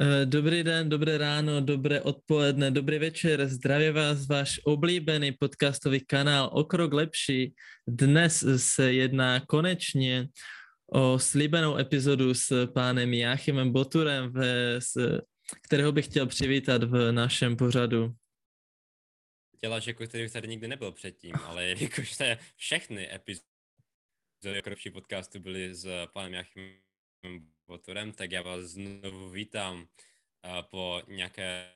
Eh, dobrý den, dobré ráno, dobré odpoledne, dobrý večer. Zdravě vás váš oblíbený podcastový kanál O krok lepší. Dnes se jedná konečně o slíbenou epizodu s pánem Jáchymem Boturem, s, kterého bych chtěl přivítat v našem pořadu. Děláš jako který tady nikdy nebyl předtím, ale jakož všechny epizody o podcastu byly s pánem Jáchymem Boturem, tak já vás znovu vítám po nějaké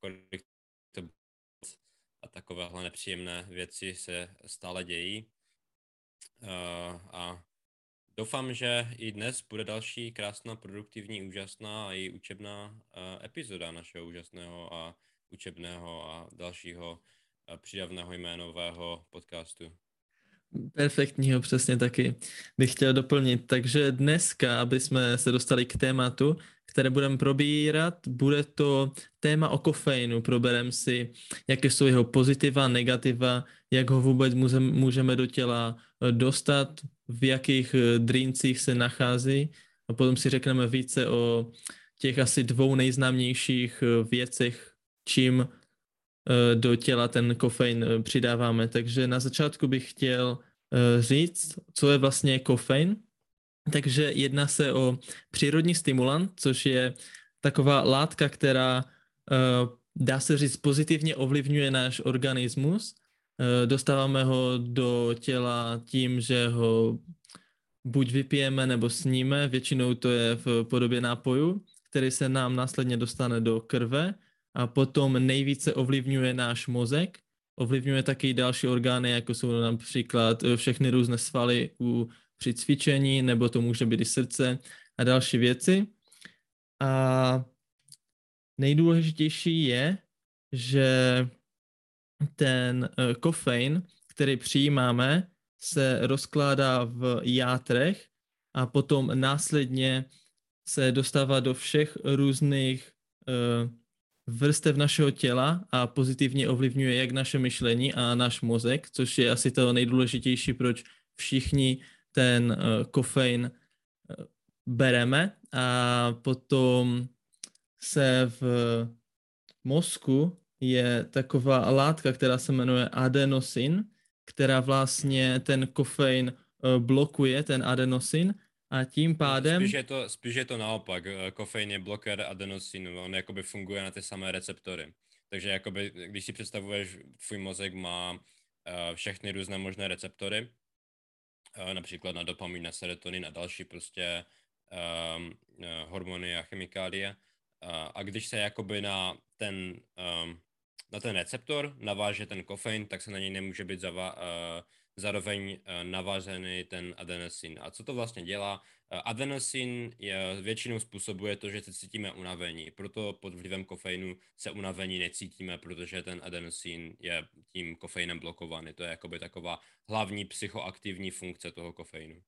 kolik to a takovéhle nepříjemné věci se stále dějí. A doufám, že i dnes bude další krásná, produktivní, úžasná a i učebná epizoda našeho úžasného a učebného a dalšího přidavného jménového podcastu. Perfektního přesně taky bych chtěl doplnit. Takže dneska, aby jsme se dostali k tématu, které budeme probírat, bude to téma o kofeinu. Probereme si, jaké jsou jeho pozitiva, negativa, jak ho vůbec můžeme do těla eh, dostat, v jakých eh, drincích se nachází a potom si řekneme více o těch asi dvou nejznámějších eh, věcech, čím do těla ten kofein přidáváme. Takže na začátku bych chtěl říct, co je vlastně kofein. Takže jedná se o přírodní stimulant, což je taková látka, která dá se říct pozitivně ovlivňuje náš organismus. Dostáváme ho do těla tím, že ho buď vypijeme nebo sníme, většinou to je v podobě nápoju, který se nám následně dostane do krve a potom nejvíce ovlivňuje náš mozek, ovlivňuje taky další orgány, jako jsou například eh, všechny různé svaly u, při cvičení, nebo to může být i srdce a další věci. A nejdůležitější je, že ten eh, kofein, který přijímáme, se rozkládá v játrech a potom následně se dostává do všech různých uh, vrstev našeho těla a pozitivně ovlivňuje jak naše myšlení a náš mozek, což je asi to nejdůležitější, proč všichni ten uh, kofein uh, bereme. A potom se v mozku je taková látka, která se jmenuje adenosin, která vlastně ten kofein uh, blokuje, ten adenosin, a tím pádem... Spíš je to, spíš je to naopak. Eh, kofein je bloker adenosinu, on jakoby funguje na ty samé receptory. Takže jakoby, když si představuješ, tvůj mozek má uh, všechny různé možné receptory, uh, například na dopamin, na serotonin a další prostě um, uh, hormony a chemikálie. Uh, a když se jakoby na ten, um, na ten receptor naváže ten kofein, tak se na něj nemůže být zava, uh, zároveň eh, navážený ten adenosin. A co to vlastně dělá? Eh, adenosin je, většinou způsobuje to, že se cítíme unavení, proto pod vlivem kofeinu se unavení necítíme, protože ten adenosin je tím kofeinem blokovaný. To je jakoby taková hlavní psychoaktivní funkce toho kofeinu.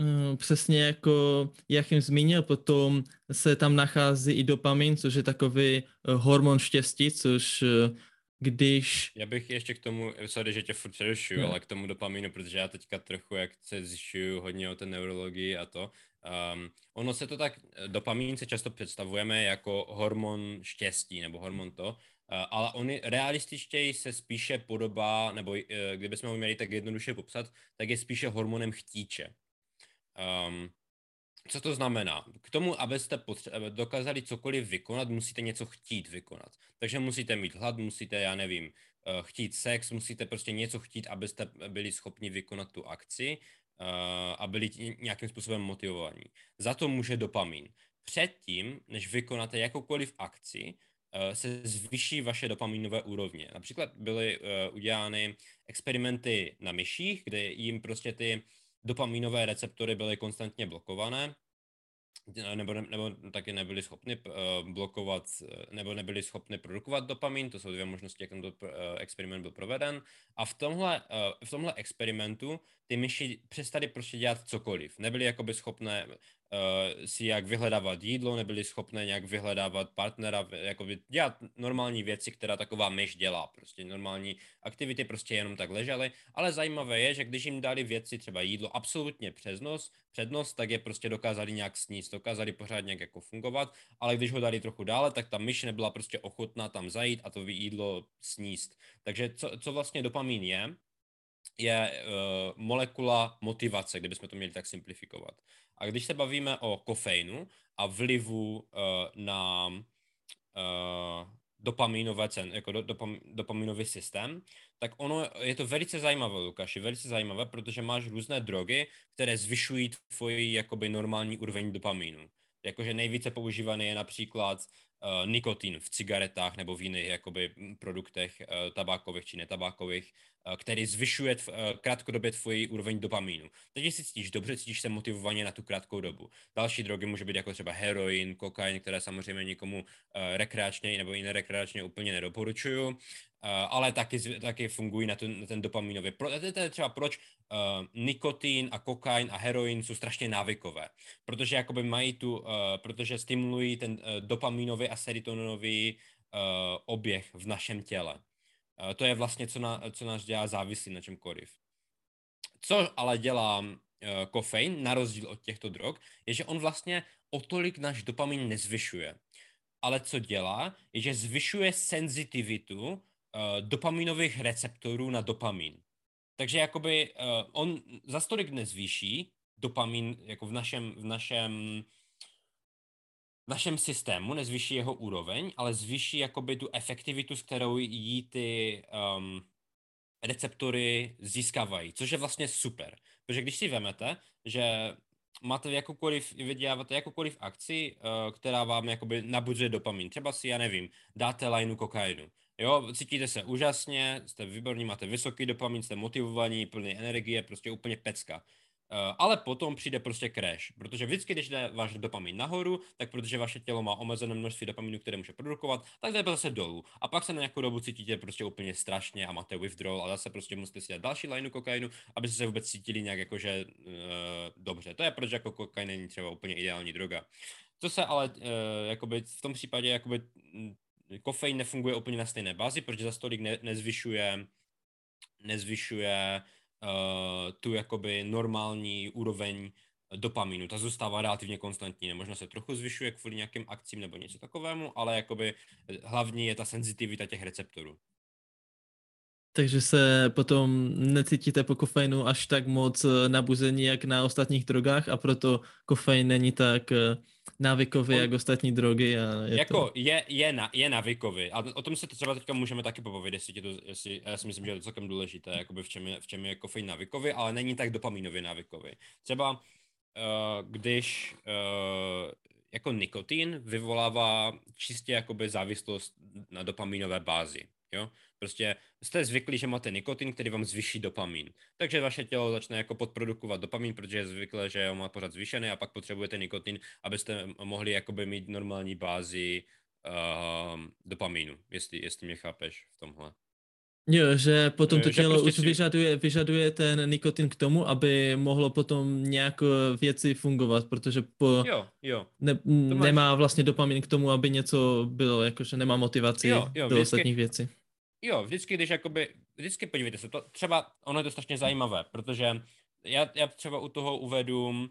Eh, přesně jako jak jim zmínil, potom se tam nachází i dopamin, což je takový hormon štěstí, což když... Já bych ještě k tomu, sorry, že tě furt přerušuju, no. ale k tomu dopamínu, protože já teďka trochu, jak se zjišťuju hodně o té neurologii a to, um, ono se to tak, dopamín se často představujeme jako hormon štěstí nebo hormon to, uh, ale on realističtěji se spíše podobá, nebo uh, kdybychom ho měli tak jednoduše popsat, tak je spíše hormonem chtíče. Um, co to znamená? K tomu, abyste potře- dokázali cokoliv vykonat, musíte něco chtít vykonat. Takže musíte mít hlad, musíte, já nevím, eh, chtít sex, musíte prostě něco chtít, abyste byli schopni vykonat tu akci uh, a byli nějakým způsobem motivovaní. Za to může dopamin. Předtím, než vykonáte jakoukoliv akci, uh, se zvýší vaše dopaminové úrovně. Například byly udělány experimenty na myších, kde jim prostě ty dopaminové receptory byly konstantně blokované, nebo, nebo taky nebyli schopni uh, blokovat, eh, nebo nebyli schopni produkovat dopamin, to jsou dvě možnosti, jak tento uh, experiment byl proveden. A v tomhle, v tomhle experimentu ty myši přestali prostě dělat cokoliv. Nebyli jakoby schopné, si jak vyhledávat jídlo, nebyli schopné nějak vyhledávat partnera, jako dělat normální věci, která taková myš dělá, prostě normální aktivity prostě jenom tak ležely, ale zajímavé je, že když jim dali věci, třeba jídlo absolutně přes nos, přednost, tak je prostě dokázali nějak sníst, dokázali pořád nějak jako fungovat, ale když ho dali trochu dále, tak ta myš nebyla prostě ochotná tam zajít a to jídlo sníst. Takže co, co vlastně dopamin je, je uh, molekula motivace, kdybychom to měli tak simplifikovat. A když se bavíme o kofeinu a vlivu uh, na uh, dopaminové cen, jako do, dopam, dopaminový systém, tak ono je to velice zajímavé, Lukáši, velice zajímavé, protože máš různé drogy, které zvyšují tvoji jakoby normální úroveň dopaminu. Jakože nejvíce používaný je například uh, nikotin v cigaretách nebo v jiných jakoby, produktech uh, tabákových či netabákových, uh, který zvyšuje tv, uh, krátkodobě tvoji úroveň dopamínu. Takže si cítíš dobře, cítíš se motivovaně na tu krátkou dobu. Další drogy může být jako třeba heroin, kokain, které samozřejmě nikomu uh, rekreačně nebo jiné rekreačně úplně nedoporučuju. Uh, ale taky, taky fungují na, ten, na ten dopaminový. Pro, to je třeba proč uh, nikotin a kokain a heroin jsou strašně návykové, protože jakoby mají tu, uh, protože stimulují ten uh, dopaminový a serotoninový uh, oběh v našem těle. Uh, to je vlastně, co, na, co nás dělá závislý na čemkoliv. Co ale dělá uh, kofein, na rozdíl od těchto drog, je, že on vlastně o tolik náš dopamin nezvyšuje. Ale co dělá, je, že zvyšuje senzitivitu dopaminových receptorů na dopamin. Takže jakoby uh, on za stolik nezvýší dopamin jako v našem, v našem v našem systému nezvýší jeho úroveň, ale zvýší jakoby tu efektivitu, s kterou jí ty um, receptory získávají, což je vlastně super. Protože když si vemete, že máte jakoukoliv, vyděláváte jakoukoliv akci, uh, která vám jakoby nabuduje dopamin. Třeba si, já nevím, dáte lineu kokainu. Jo, cítíte se úžasně, jste výborní, máte vysoký dopamin, jste motivovaní, plný energie, prostě úplně pecka. Uh, ale potom přijde prostě crash, protože vždycky, když jde váš dopamin nahoru, tak protože vaše tělo má omezené množství dopaminu, které může produkovat, tak jde zase dolů. A pak se na nějakou dobu cítíte prostě úplně strašně a máte withdrawal a zase prostě musíte si dát další lineu kokainu, aby se vůbec cítili nějak jakože uh, dobře. To je proč jako kokain není třeba úplně ideální droga. Co se ale uh, jakoby v tom případě jakoby kofein nefunguje úplně na stejné bázi, protože za stolik ne, nezvyšuje, nezvyšuje uh, tu jakoby normální úroveň dopaminu. Ta zůstává relativně konstantní, možná se trochu zvyšuje kvůli nějakým akcím nebo něco takovému, ale jakoby hlavní je ta senzitivita těch receptorů. Takže se potom necítíte po kofeinu až tak moc eh, nabuzení jak na ostatních drogách a proto kofein není tak eh, návykový On, jak ostatní drogy. A je jako to... je, je, na, je návykový. A o tom se třeba teďka můžeme taky povědět, jestli, to, jestli já si myslím, že je to celkem důležité, jakoby v čem je, v čem je kofein návykový, ale není tak dopaminový návykový. Třeba uh, když uh, jako nikotin vyvolává čistě jakoby závislost na dopaminové bázi. Jo? Prostě jste zvyklí, že máte nikotin, který vám zvyší dopamin. Takže vaše tělo začne jako podprodukovat dopamin, protože je zvyklé, že ho má pořád zvyšený a pak potřebujete nikotin, abyste mohli jakoby mít normální bázi uh, dopaminu, jestli, jestli mě chápeš v tomhle. Jo, že potom to tělo prostě už si... vyžaduje, vyžaduje ten nikotin k tomu, aby mohlo potom nějak věci fungovat, protože po, jo, jo. Ne, nemá vlastně dopamin k tomu, aby něco bylo, jakože nemá motivaci jo, jo, do vždycky, ostatních věcí. Jo, vždycky, když jakoby, vždycky podívejte se, to třeba, ono je to strašně zajímavé, protože já, já třeba u toho uvedu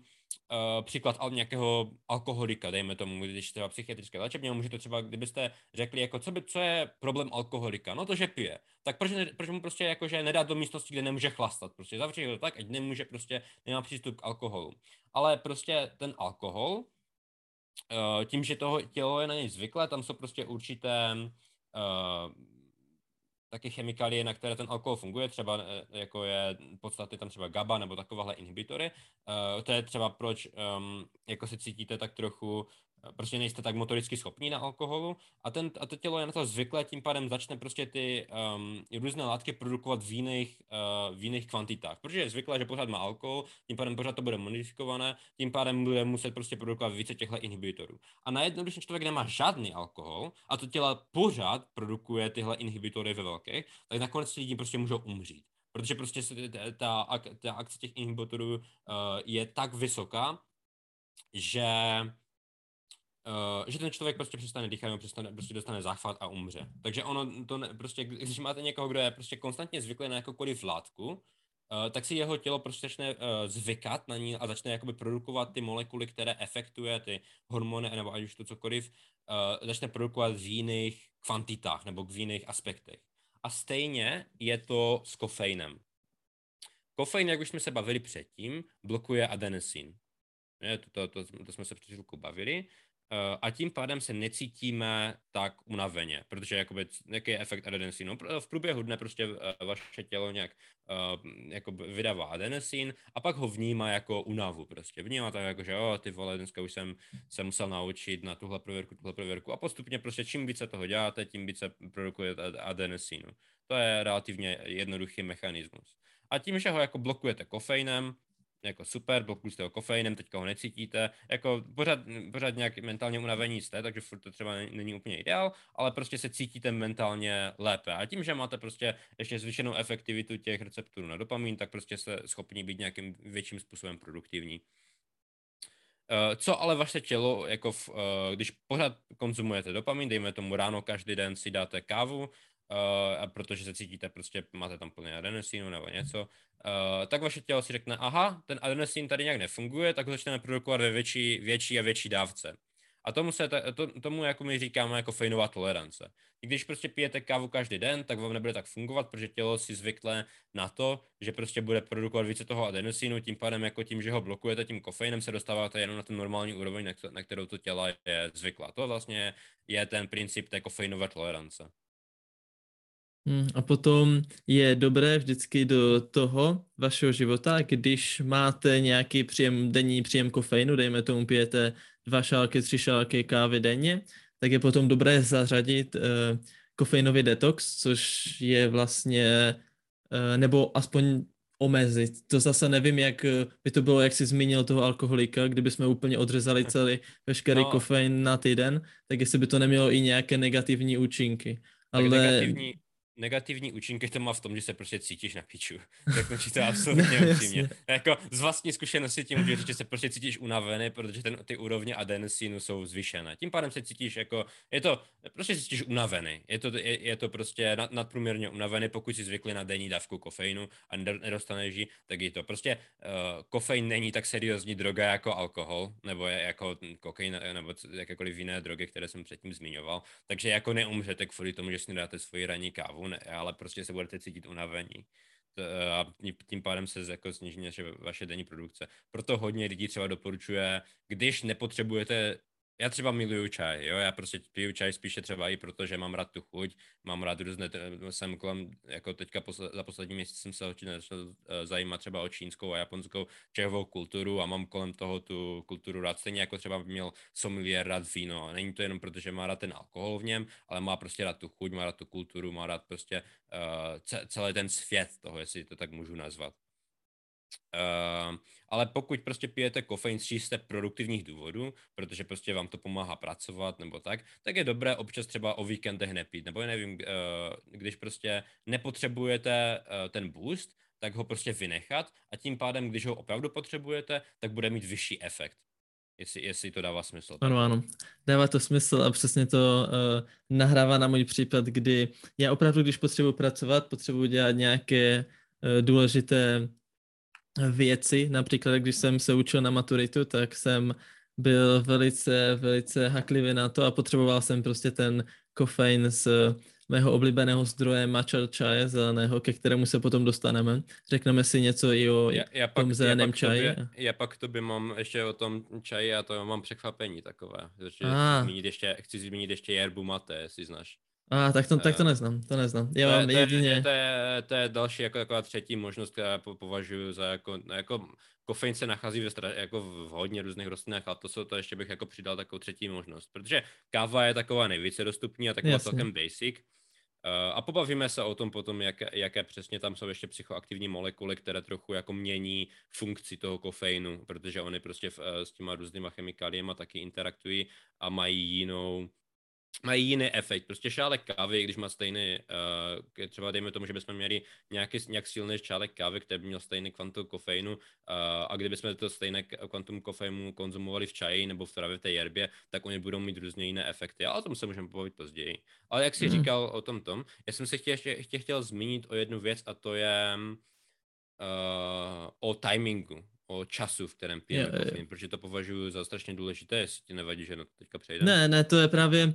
uh, příklad al, nějakého alkoholika, dejme tomu, když třeba psychiatrické léčebně, můžete třeba, kdybyste řekli, jako co, by, co je problém alkoholika, no to, že pije, tak proč, ne, proč mu prostě jakože nedát do místnosti, kde nemůže chlastat, prostě zavřít ho tak, ať nemůže prostě, nemá přístup k alkoholu. Ale prostě ten alkohol, uh, tím, že toho tělo je na něj zvyklé, tam jsou prostě určité uh, taky chemikálie, na které ten alkohol funguje, třeba eh, jako je podstatě tam třeba GABA nebo takovéhle inhibitory. Uh, to je třeba proč, um, jako se cítíte tak trochu prostě nejste tak motoricky schopní na alkoholu. A, ten, a to tělo je na to zvyklé, tím pádem začne prostě ty um, různé látky produkovat v jiných, uh, v jiných kvantitách, protože je zvyklé, že pořád má alkohol, tím pádem pořád to bude modifikované, tím pádem bude muset prostě produkovat více těchto inhibitorů. A najednou, když člověk nemá žádný alkohol a to tělo pořád produkuje tyhle inhibitory ve velkých, tak nakonec ty lidi prostě můžou umřít. Protože prostě ta, ta, ta akce těch inhibitorů uh, je tak vysoká, že Uh, že ten člověk prostě přestane dýchat, nebo přestane, prostě dostane záchvat a umře. Takže ono to ne, prostě, když máte někoho, kdo je prostě konstantně zvyklý na jakoukoliv látku, uh, tak si jeho tělo prostě začne uh, zvykat na ní a začne jakoby produkovat ty molekuly, které efektuje, ty hormony, nebo ať už to cokoliv, uh, začne produkovat v jiných kvantitách nebo v jiných aspektech. A stejně je to s kofeinem. Kofein, jak už jsme se bavili předtím, blokuje adenosin. To, to, to, to jsme se před chvilkou bavili. Uh, a tím pádem se necítíme tak unaveně, protože jakoby, jaký je efekt adenosínu? V průběhu dne prostě uh, vaše tělo nějak uh, jako vydává adenosín a pak ho vnímá jako unavu prostě. Vnímá to jako, že oh, ty vole, dneska už jsem se musel naučit na tuhle prověrku, tuhle prověrku a postupně prostě čím více toho děláte, tím více produkuje adenosínu. To je relativně jednoduchý mechanismus. A tím, že ho jako blokujete kofeinem, jako super, blokuju jste ho kofeinem, teďka ho necítíte, jako pořád, pořád nějak mentálně unavení jste, takže furt to třeba není úplně ideál, ale prostě se cítíte mentálně lépe. A tím, že máte prostě ještě zvýšenou efektivitu těch receptorů na dopamin, tak prostě jste schopni být nějakým větším způsobem produktivní. Uh, co ale vaše tělo, jako v, uh, když pořád konzumujete dopamin, dejme tomu ráno každý den si dáte kávu, uh, a protože se cítíte, prostě máte tam plně adenosínu nebo něco, uh, tak vaše tělo si řekne, aha, ten adenosín tady nějak nefunguje, tak ho začneme produkovat ve větší, větší a větší dávce. A tomu, se, to, tomu jako my říkáme jako fejnová tolerance. Když prostě pijete kávu každý den, tak vám nebude tak fungovat, protože tělo si zvyklé na to, že prostě bude produkovat více toho adenosínu, tím pádem jako tím, že ho blokujete tím kofeinem, se dostáváte jenom na ten normální úroveň, na kterou to tělo je zvyklá. To vlastně je ten princip té kofeinové tolerance. Hmm, a potom je dobré vždycky do toho vašeho života, když máte nějaký příjem, denní příjem kofeinu, dejme tomu pijete dva šálky, tři šálky kávy denně, tak je potom dobré zařadit uh, kofeinový detox, což je vlastně, uh, nebo aspoň omezit. To zase nevím, jak by to bylo, jak jsi zmínil toho alkoholika, kdyby jsme úplně odřezali celý veškerý no. kofein na týden, tak jestli by to nemělo i nějaké negativní účinky. Ale... negativní, negativní účinky to má v tom, že se prostě cítíš na piču. Ti to absolutně no, upřímně. Jako z vlastní zkušenosti tím můžu říct, že se prostě cítíš unavený, protože ten, ty úrovně adenosínu jsou zvýšené. Tím pádem se cítíš jako, je to, prostě se cítíš unavený. Je to, je, je to prostě nad, nadprůměrně unavený, pokud jsi zvyklý na denní dávku kofeinu a nedostaneš ji, tak je to. Prostě uh, kofein není tak seriózní droga jako alkohol, nebo je jako kokain, nebo jakékoliv jiné drogy, které jsem předtím zmiňoval. Takže jako neumřete kvůli tomu, že si dáte svoji ranní kávu ale prostě se budete cítit unavení a tím pádem se jako sníží vaše denní produkce. Proto hodně lidí třeba doporučuje, když nepotřebujete já třeba miluju čaj, jo, já prostě piju čaj spíše třeba i proto, že mám rád tu chuť, mám rád různé, jsem kolem, jako teďka posle, za poslední měsíc jsem se začal eh, zajímat třeba o čínskou a japonskou čajovou kulturu a mám kolem toho tu kulturu rád, stejně jako třeba měl sommelier rád víno, není to jenom proto, že má rád ten alkohol v něm, ale má prostě rád tu chuť, má rád tu kulturu, má rád prostě uh, celý ten svět toho, jestli to tak můžu nazvat. Uh, ale pokud prostě pijete kofein z čistě produktivních důvodů, protože prostě vám to pomáhá pracovat nebo tak, tak je dobré občas třeba o víkendech nepít, nebo nevím, uh, když prostě nepotřebujete uh, ten boost, tak ho prostě vynechat a tím pádem, když ho opravdu potřebujete, tak bude mít vyšší efekt. Jestli, jestli to dává smysl. Ano, ano. Dává to smysl a přesně to uh, nahrává na můj případ, kdy já opravdu, když potřebuji pracovat, potřebuji dělat nějaké důležité věci. Například, když jsem se učil na maturitu, tak jsem byl velice, velice haklivý na to a potřeboval jsem prostě ten kofein z mého oblíbeného zdroje matcha čaje zeleného, ke kterému se potom dostaneme. Řekneme si něco i o já, já tom pak, zeleném já pak čaji. Tobě, já pak to by mám ještě o tom čaji a to mám překvapení takové. Chci zmínit ještě, chci zmínit ještě yerbu mate, jestli znáš. A, ah, tak to, tak to eh, neznám, to neznám. Já mám to, jedině... To je, to je další jako taková třetí možnost, která považuji za jako, jako kofein se nachází ve stra, jako v hodně různých rostlinách a to, jsou, to ještě bych jako přidal takovou třetí možnost, protože káva je taková nejvíce dostupní a taková Jasně. celkem basic. Uh, a pobavíme se o tom potom, jak, jaké přesně tam jsou ještě psychoaktivní molekuly, které trochu jako mění funkci toho kofeinu, protože oni prostě v, s těma různýma chemikáliemi taky interaktují a mají jinou mají jiný efekt. Prostě šálek kávy, když má stejný, uh, třeba dejme tomu, že bychom měli nějaký, nějak silný šálek kávy, který by měl stejný kvantum kofeinu uh, a kdybychom to stejné kvantum kofeinu konzumovali v čaji nebo v právě v té jerbě, tak oni budou mít různě jiné efekty. Ale o tom se můžeme povědět později. Ale jak jsi mm. říkal o tom tom, já jsem se chtěl, ještě, chtěl, chtěl zmínit o jednu věc a to je uh, o timingu o času, v kterém pijeme je, kofein, protože to považuji za strašně důležité, jestli ti nevadí, že na to teďka přejdeme. Ne, ne, to je právě uh,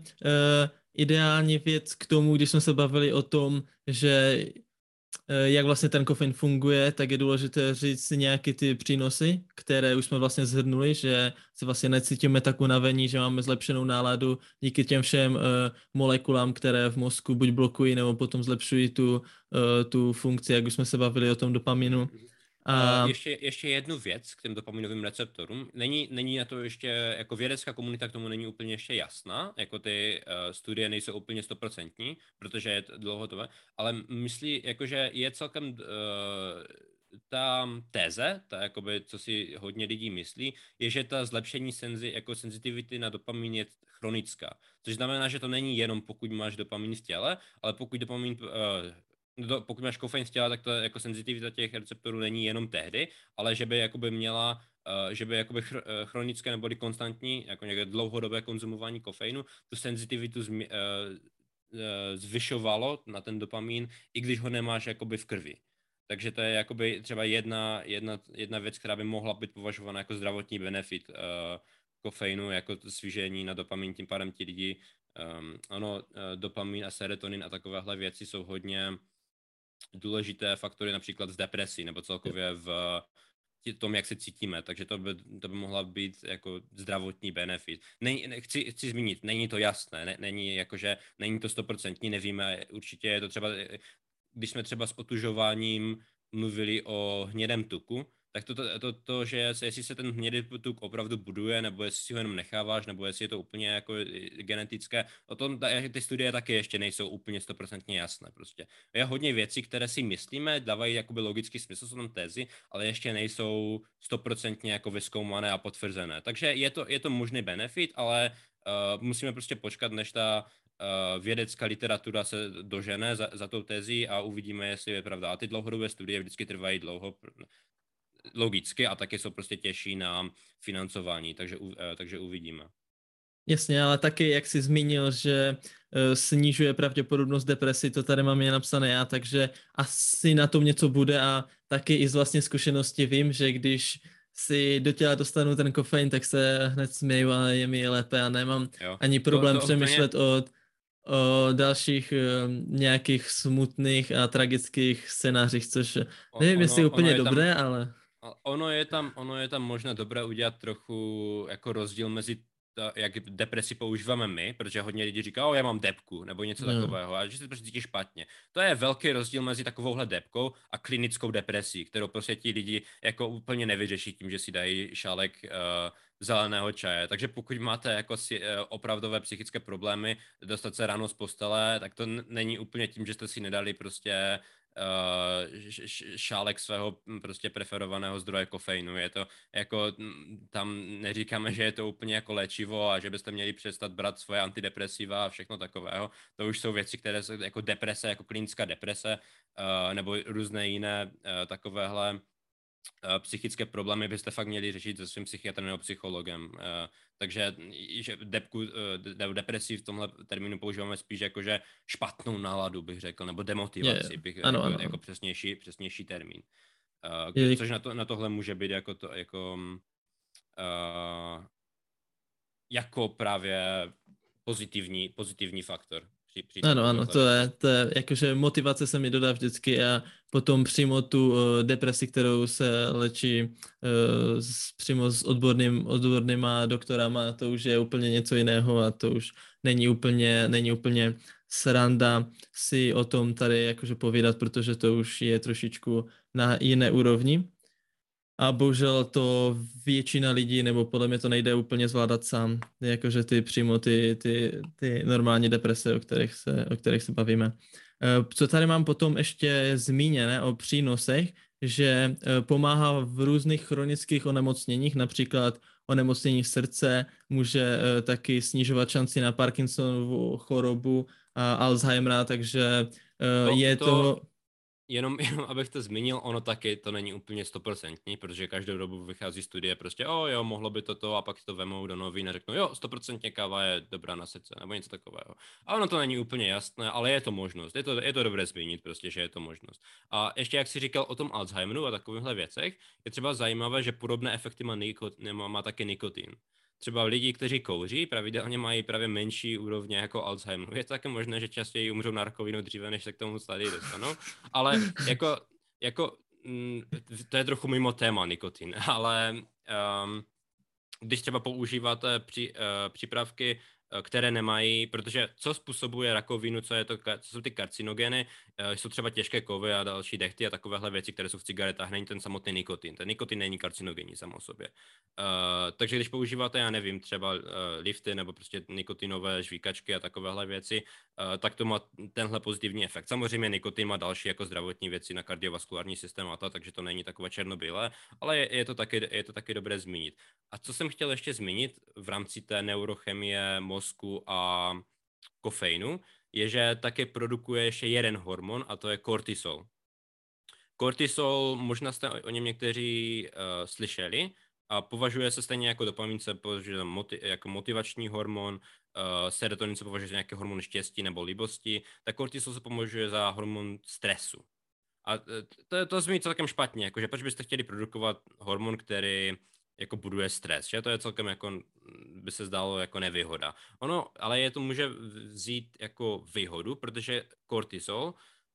ideální věc k tomu, když jsme se bavili o tom, že uh, jak vlastně ten kofein funguje, tak je důležité říct nějaké ty přínosy, které už jsme vlastně zhrnuli, že se vlastně necítíme tak unavení, že máme zlepšenou náladu díky těm všem uh, molekulám, které v mozku buď blokují, nebo potom zlepšují tu, uh, tu funkci, jak už jsme se bavili o tom dopaminu. Mm-hmm Uh, ještě, ještě jednu věc k těm dopaminovým receptorům. Není, není na to ještě, jako vědecká komunita k tomu není úplně ještě jasná, jako ty uh, studie nejsou úplně stoprocentní, protože je to dlouhodobé, ale myslí, jakože je celkem uh, ta téze, ta jakoby, co si hodně lidí myslí, je, že ta zlepšení senzi, jako senzitivity na dopamin je chronická. Což znamená, že to není jenom pokud máš dopamin v těle, ale pokud dopamin uh, to, pokud máš kofein v těle, tak to jako senzitivita těch receptorů není jenom tehdy, ale že by jakoby měla Uh, že by jakoby uh, chronické nebo konstantní, jako někde dlouhodobé konzumování kofeinu, tu senzitivitu zmi- uh, zvyšovalo na ten dopamin, i když ho nemáš jakoby v krvi. Takže to je jakoby třeba jedna, jedna, jedna věc, která by mohla být považována jako zdravotní benefit uh, kofeinu, jako svížení na dopamin, tím pádem ti lidi, um, ano, uh, dopamin a serotonin a takovéhle věci jsou hodně důležité faktory například z depresí nebo celkově v tom, jak se cítíme, takže to by, to by mohla být jako zdravotní benefit. Není, chci, chci zmínit, není to jasné, ne, není jakože, není to stoprocentní, nevíme, určitě je to třeba, když jsme třeba s otužováním mluvili o hnědém tuku, tak to, to, to, to že jestli se ten hnědý tuk opravdu buduje, nebo jestli si ho jenom necháváš, nebo jestli je to úplně jako genetické, o tom ty studie taky ještě nejsou úplně stoprocentně jasné prostě. Je hodně věcí, které si myslíme, dávají jakoby logický smysl, jsou tam tézy, ale ještě nejsou stoprocentně jako vyskoumané a potvrzené. Takže je to, je to možný benefit, ale uh, musíme prostě počkat, než ta uh, vědecká literatura se dožene za, za tou tezí a uvidíme, jestli je pravda. A ty dlouhodobé studie vždycky trvají dlouho, logicky a taky jsou prostě těžší na financování, takže, eh, takže uvidíme. Jasně, ale taky, jak jsi zmínil, že uh, snižuje pravděpodobnost depresi, to tady mám je napsané já, takže asi na tom něco bude a taky i z vlastní zkušenosti vím, že když si do těla dostanu ten kofein, tak se hned směju a je mi lépe a nemám jo. ani problém to, to přemýšlet úplně... o, o dalších nějakých smutných a tragických scénářích, což nevím, ono, jestli je úplně je dobré, tam... ale ono je tam, ono je tam možná dobré udělat trochu jako rozdíl mezi to, jak depresi používáme my, protože hodně lidí říká, o já mám depku, nebo něco no. takového, a že se prostě cítí špatně. To je velký rozdíl mezi takovouhle depkou a klinickou depresí, kterou prostě ti lidi jako úplně nevyřeší tím, že si dají šálek uh, zeleného čaje. Takže pokud máte jako si, uh, opravdové psychické problémy, dostat se ráno z postele, tak to n- není úplně tím, že jste si nedali prostě šálek svého hm, prostě preferovaného zdroje kofeinu. Je to jako, hm, tam neříkáme, že je to úplně jako léčivo a že byste měli přestat brát svoje antidepresiva a všechno takového. To už jsou věci, které jsou jako deprese, jako klinická deprese, uh, nebo různé jiné uh, takovéhle Eh, psychické problémy byste fakt měli řešit se svým psychiatrem nebo psychologem. Eh, takže že depku, eh, depresi v tomhle termínu používáme spíš jako, že špatnou náladu bych řekl, nebo demotivaci bych ano, jako, ano. jako přesnější, přesnější termín. Je, což na, to, na tohle může být jako to, jako uh, jako právě pozitivní, pozitivní faktor. Při, při ano, ano, to je, to je, jakože motivace se mi dodá vždycky a potom přímo tu uh, depresi, kterou se léčí uh, s, přímo s odborným, odbornýma doktorama, to už je úplně něco jiného a to už není úplně, není úplně sranda si o tom tady jakože povídat, protože to už je trošičku na jiné úrovni a bohužel to většina lidí, nebo podle mě to nejde úplně zvládat sám, jakože ty přímo ty, ty, ty normální deprese, o kterých, se, o kterých se bavíme. Eh, co tady mám potom ještě zmíněné o přínosech, že eh, pomáhá v různých chronických onemocněních, například onemocnění srdce, může uh, taky snižovat šanci na Parkinsonovu chorobu a Alzheimera, takže uh, je to... to jenom, jenom abych to zmínil, ono taky to není úplně stoprocentní, protože každou dobu vychází studie prostě, o jo, mohlo by to to a pak to vemou do novin a řeknou, jo, stoprocentně káva je dobrá na srdce, nebo něco takového. A ono to není úplně jasné, ale je to možnost, je to, je to dobré zmínit prostě, že je to možnost. A ještě jak si říkal o tom Alzheimeru a takovýchhle věcech, je třeba zajímavé, že podobné efekty má, nikot, má, má taky nikotin třeba lidi, kteří kouří, pravidelně mají právě menší úrovně jako Alzheimer. Je to také možné, že častěji umřou na rakovinu dříve, než se k tomu stadii dostanou, ale jako, jako mm, to je trochu mimo téma nikotin, ale um, když třeba používáte při, uh, přípravky Eh, které nemají, protože co způsobuje rakovinu, co, je to, co jsou ty karcinogeny, eh, jsou třeba těžké kovy a další dechty a takovéhle věci, které jsou v cigaretách, není ten samotný nikotin. Ten nikotin není karcinogenní samo o sobě. Uh, takže když používáte, já nevím, třeba uh, lifty nebo prostě nikotinové žvíkačky a takovéhle věci, uh, tak to má tenhle pozitivní efekt. Samozřejmě nikotin má další jako zdravotní věci na kardiovaskulární systém a to, takže to není takové černobílé, ale je, je, to taky, je to taky dobré zmínit. A co jsem chtěl ještě zmínit v rámci té neurochemie mozku a kofeinu, je, že také produkuje ještě jeden hormon a to je kortisol. Kortisol, možná jste o něm někteří uh, slyšeli, a považuje se stejně jako dopamin se považuje moti- jako motivační hormon, uh, serotonin se považuje za nějaký hormon štěstí nebo libosti, tak kortisol se považuje za hormon stresu. A eh, to, to zní celkem špatně, jakože proč byste chtěli produkovat hormon, který jako buduje stres, že to je celkem jako, mm, by se zdálo jako nevýhoda. Ono, ale je to může vzít jako výhodu, protože kortisol,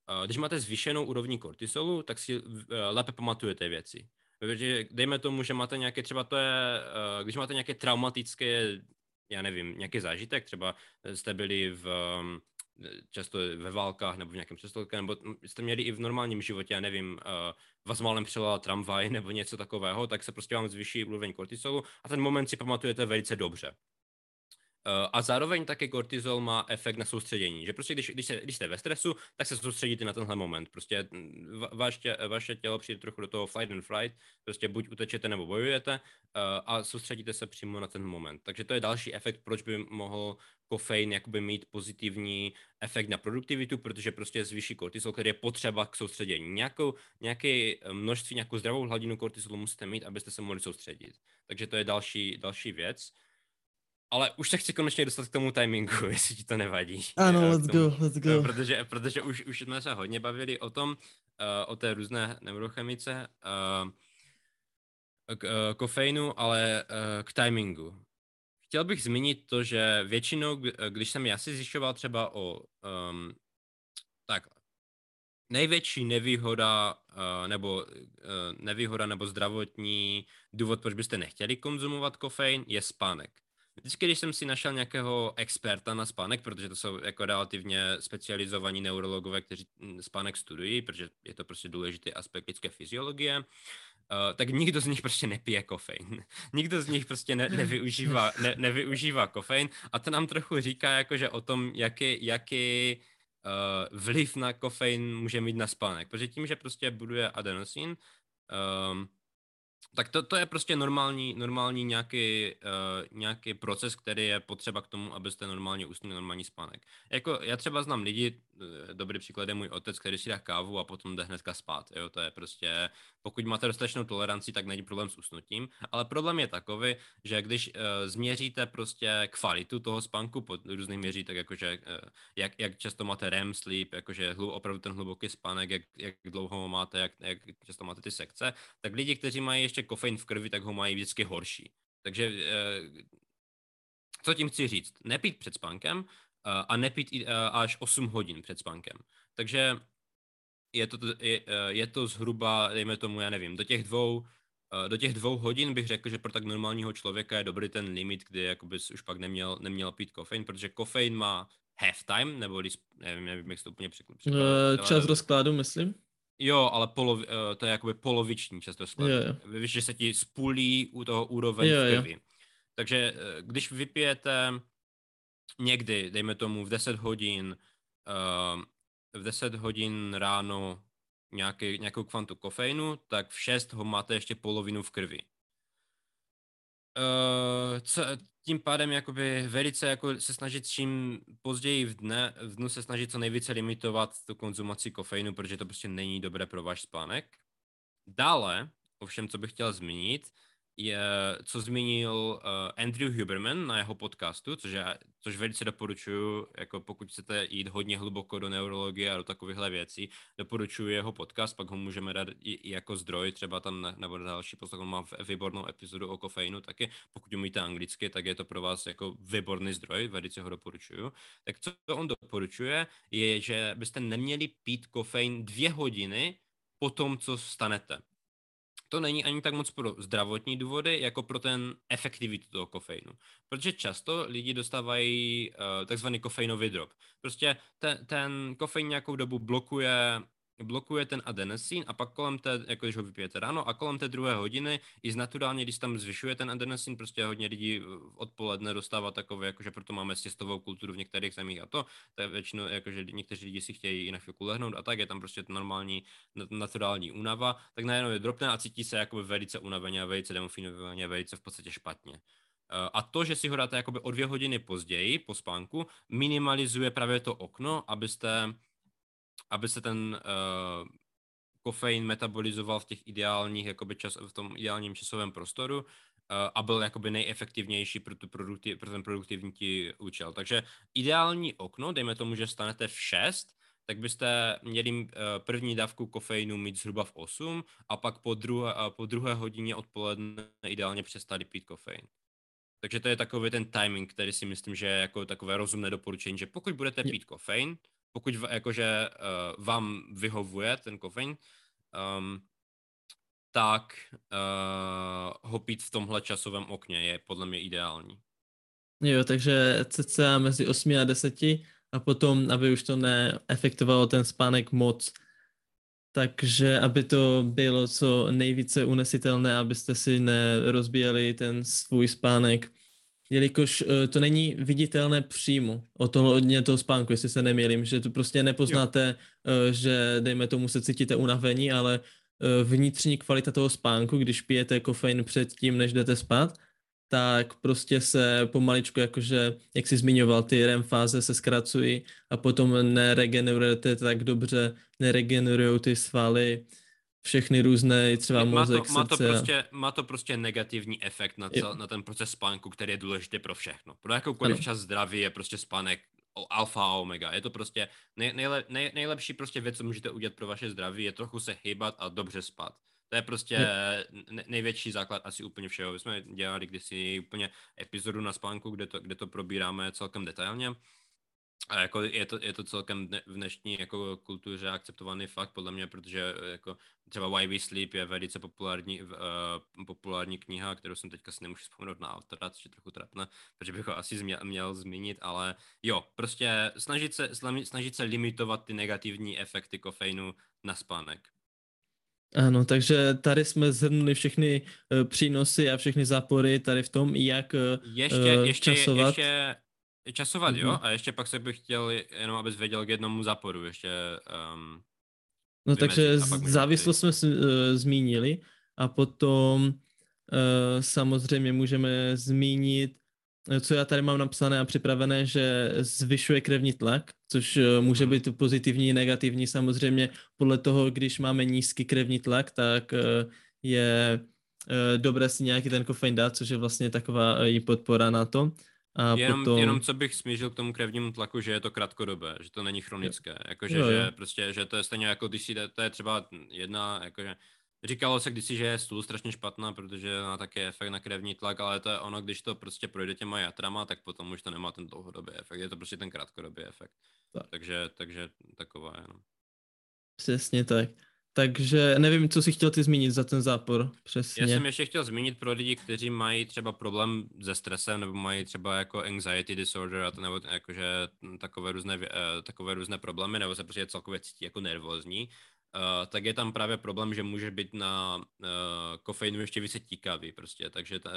eh, když máte zvýšenou úrovní kortisolu, tak si eh, lépe pamatujete věci. Dejme tomu, že máte nějaké, třeba to je, eh, když máte nějaké traumatické, já nevím, nějaký zážitek, třeba jste byli v, mm, často ve válkách nebo v nějakém přestolku, nebo jste měli i v normálním životě, já nevím, uh, vás málem přelala tramvaj nebo něco takového, tak se prostě vám zvýší úroveň kortisolu a ten moment si pamatujete velice dobře. Eh, a zároveň také kortizol má efekt na soustředění, že prostě když, když, se, když jste ve stresu, tak se soustředíte na tenhle moment. Prostě mm, vaše, vaše tělo přijde trochu do toho flight and flight, prostě buď utečete nebo bojujete uh, a soustředíte se přímo na ten moment. Takže to je další efekt, proč by mohl kofein jakoby mít pozitivní efekt na produktivitu, protože prostě zvýší kortizol, který je potřeba k soustředění. Nějakou, nějaké množství, nějakou zdravou hladinu kortizolu musíte mít, abyste se mohli soustředit. Takže to je další, další věc. Ale už se chci konečně dostat k tomu timingu, jestli ti to nevadí. Ano, let's go, let's go. Protože, protože už, už jsme se hodně bavili o tom, uh, o té různé neurochemice, uh, k uh, kofeinu, ale uh, k timingu. Chtěl bych zmínit to, že většinou, když jsem já si zjišťoval třeba o um, tak největší nevýhoda uh, nebo uh, nevýhoda nebo zdravotní důvod, proč byste nechtěli konzumovat kofein, je spánek. Vždycky, když jsem si našel nějakého experta na spánek, protože to jsou jako relativně specializovaní neurologové, kteří hm, spánek studují, protože je to prostě důležitý aspekt lidské fyziologie, Uh, tak nikdo z nich prostě nepije kofein. nikdo z nich prostě ne, nevyužívá, ne, nevyužívá kofein a to nám trochu říká jakože o tom, jaký, jaký uh, vliv na kofein může mít na spánek. Protože tím, že prostě buduje adenosin, um, tak to, to je prostě normální, normální nějaký, uh, nějaký proces, který je potřeba k tomu, abyste normálně usnuli normální spánek. Jako já třeba znám lidi, dobrý příklad je můj otec, který si dá kávu a potom jde hnedka spát. Jo? To je prostě, pokud máte dostatečnou toleranci, tak není problém s usnutím, ale problém je takový, že když uh, změříte prostě kvalitu toho spánku pod různých měřítek, jakože uh, jak, jak často máte REM sleep, jakože hlu, opravdu ten hluboký spánek, jak, jak dlouho máte, jak, jak často máte ty sekce, tak lidi, kteří mají ještě kofein v krvi, tak ho mají vždycky horší. Takže eh, co tím chci říct? Nepít před spánkem eh, a nepít eh, až 8 hodin před spánkem. Takže je to, je, je to zhruba, dejme tomu, já nevím, do těch dvou do těch dvou hodin bych řekl, že pro tak normálního člověka je dobrý ten limit, kdy jakoby už pak neměl, neměl pít kofein, protože kofein má half time, nebo nevím, nevím, jak se to úplně překlad. Čas rozkladu, myslím. Jo, ale polov, uh, to je jakoby poloviční často sklad. Jo, jo. Víš, že se ti spulí u toho úroveň jo, v krvi. Jo. Takže uh, když vypijete někdy, dejme tomu v 10 hodin, uh, v 10 hodin ráno nějaký, nějakou kvantu kofeinu, tak v 6 ho máte ještě polovinu v krvi. Uh, co, tím pádem jakoby velice jako se snažit čím později v, dne, v dnu se snažit co nejvíce limitovat tu konzumaci kofeinu, protože to prostě není dobré pro váš spánek. Dále, ovšem, co bych chtěl zmínit, je, co zmínil uh, Andrew Huberman na jeho podcastu, což, je, což velice doporučuju, jako pokud chcete jít hodně hluboko do neurologie a do takovýchhle věcí, doporučuji jeho podcast, pak ho můžeme dát i, i jako zdroj, třeba tam nebo další poslech, on má výbornou epizodu o kofeinu taky, pokud umíte anglicky, tak je to pro vás jako výborný zdroj, velice ho doporučuju. Tak co on doporučuje, je, že byste neměli pít kofein dvě hodiny po tom, co stanete to není ani tak moc pro zdravotní důvody, jako pro ten efektivitu toho kofeinu. Protože často lidi dostávají uh, takzvaný kofeinový drop. Prostě ten, ten kofein nějakou dobu blokuje blokuje ten adenosín a pak kolem té, jako když ho vypijete ráno a kolem té druhé hodiny i z naturálně, když tam zvyšuje ten adenosín, prostě hodně lidí odpoledne dostává takové, jakože proto máme stěstovou kulturu v některých zemích a to, to je většinou, jakože někteří lidi si chtějí i na chvilku lehnout a tak, je tam prostě normální naturální únava, tak najednou je dropne a cítí se jakoby velice unaveně, velice demofinovaně, velice v podstatě špatně. Eh, a to, že si ho dáte jakoby o dvě hodiny později po spánku, minimalizuje právě to okno, abyste aby se ten uh, kofein metabolizoval v těch ideálních, jakoby čas, v tom ideálním časovém prostoru uh, a byl jakoby nejefektivnější pro, tu produktiv, pro ten produktivní účel. Takže ideální okno, dejme tomu, že stanete v 6, tak byste měli uh, první dávku kofeinu mít zhruba v 8 a pak po druhé, uh, po druhé hodině odpoledne ideálně přestali pít kofein. Takže to je takový ten timing, který si myslím, že je jako takové rozumné doporučení, že pokud budete pít kofein, pokud jakože uh, vám vyhovuje ten kofein, um, tak uh, ho pít v tomhle časovém okně je podle mě ideální. Jo, takže cca mezi 8 a 10 a potom, aby už to neefektovalo ten spánek moc. Takže aby to bylo co nejvíce unesitelné, abyste si nerozbíjeli ten svůj spánek jelikož uh, to není viditelné přímo o toho hodně toho spánku, jestli se nemýlím, že to prostě nepoznáte, uh, že dejme tomu se cítíte unavení, ale uh, vnitřní kvalita toho spánku, když pijete kofein předtím, než jdete spát, tak prostě se pomaličku, jakože, jak jsi zmiňoval, ty REM fáze se zkracují a potom neregenerujete tak dobře, neregenerují ty svaly, všechny různé, třeba má mozek, to, má to, prostě, má to prostě negativní efekt na, cel, na ten proces spánku, který je důležitý pro všechno. Pro jakoukoliv ano. čas zdraví je prostě spánek alfa a omega. Je to prostě nej, nejle, nej, nejlepší prostě věc, co můžete udělat pro vaše zdraví, je trochu se hýbat a dobře spát. To je prostě ne, největší základ asi úplně všeho. My jsme dělali kdysi úplně epizodu na spánku, kde to, kde to probíráme celkem detailně. A jako je to, je to celkem v dnešní jako kultuře akceptovaný fakt podle mě, protože eh, jako třeba Why We Sleep je velice populární, uh, populární kniha, kterou jsem teďka si nemůžu vzpomenout na autora, což je trochu trapné, protože bych ho asi změl, měl zmínit, ale jo, prostě snažit se, snažit se limitovat ty negativní efekty kofeinu na spánek. Ano, takže tady jsme zhrnuli všechny uh, přínosy a všechny zápory tady v tom, jak uh, ještě, ještě, časovat. Ještě, Časovat, mm-hmm. jo? Mhm. A ještě pak se bych chtěl, jenom abys věděl k jednomu záporu, ještě... Um, no takže závislost jsme uh, zmínili a potom uh, samozřejmě můžeme zmínit, eh, co já tady mám napsané a připravené, že zvyšuje krevní tlak, což může mm. být pozitivní, negativní samozřejmě. Podle toho, když máme nízký krevní tlak, tak je dobré si nějaký ten kofein dát, což je vlastně taková i podpora na to. A jenom, potom... jenom co bych smířil k tomu krevnímu tlaku, že je to krátkodobé, že to není chronické, jakože, jo, jo. že prostě, že to je stejně jako když si to je třeba jedna, jakože, říkalo se kdysi, že je stůl strašně špatná, protože má také efekt na krevní tlak, ale to je ono, když to prostě projde těma jatrama, tak potom už to nemá ten dlouhodobý efekt, je to prostě ten krátkodobý efekt. Tak. Takže, takže taková jenom. Přesně tak. Takže nevím, co si chtěl ty zmínit za ten zápor, přesně. Já jsem ještě chtěl zmínit pro lidi, kteří mají třeba problém se stresem, nebo mají třeba jako anxiety disorder, a to, nebo jakože takové různé, uh, takové různé problémy, nebo se prostě celkově cítí jako nervózní, uh, tak je tam právě problém, že může být na uh, kofeinu ještě více tíkavý prostě, takže ta,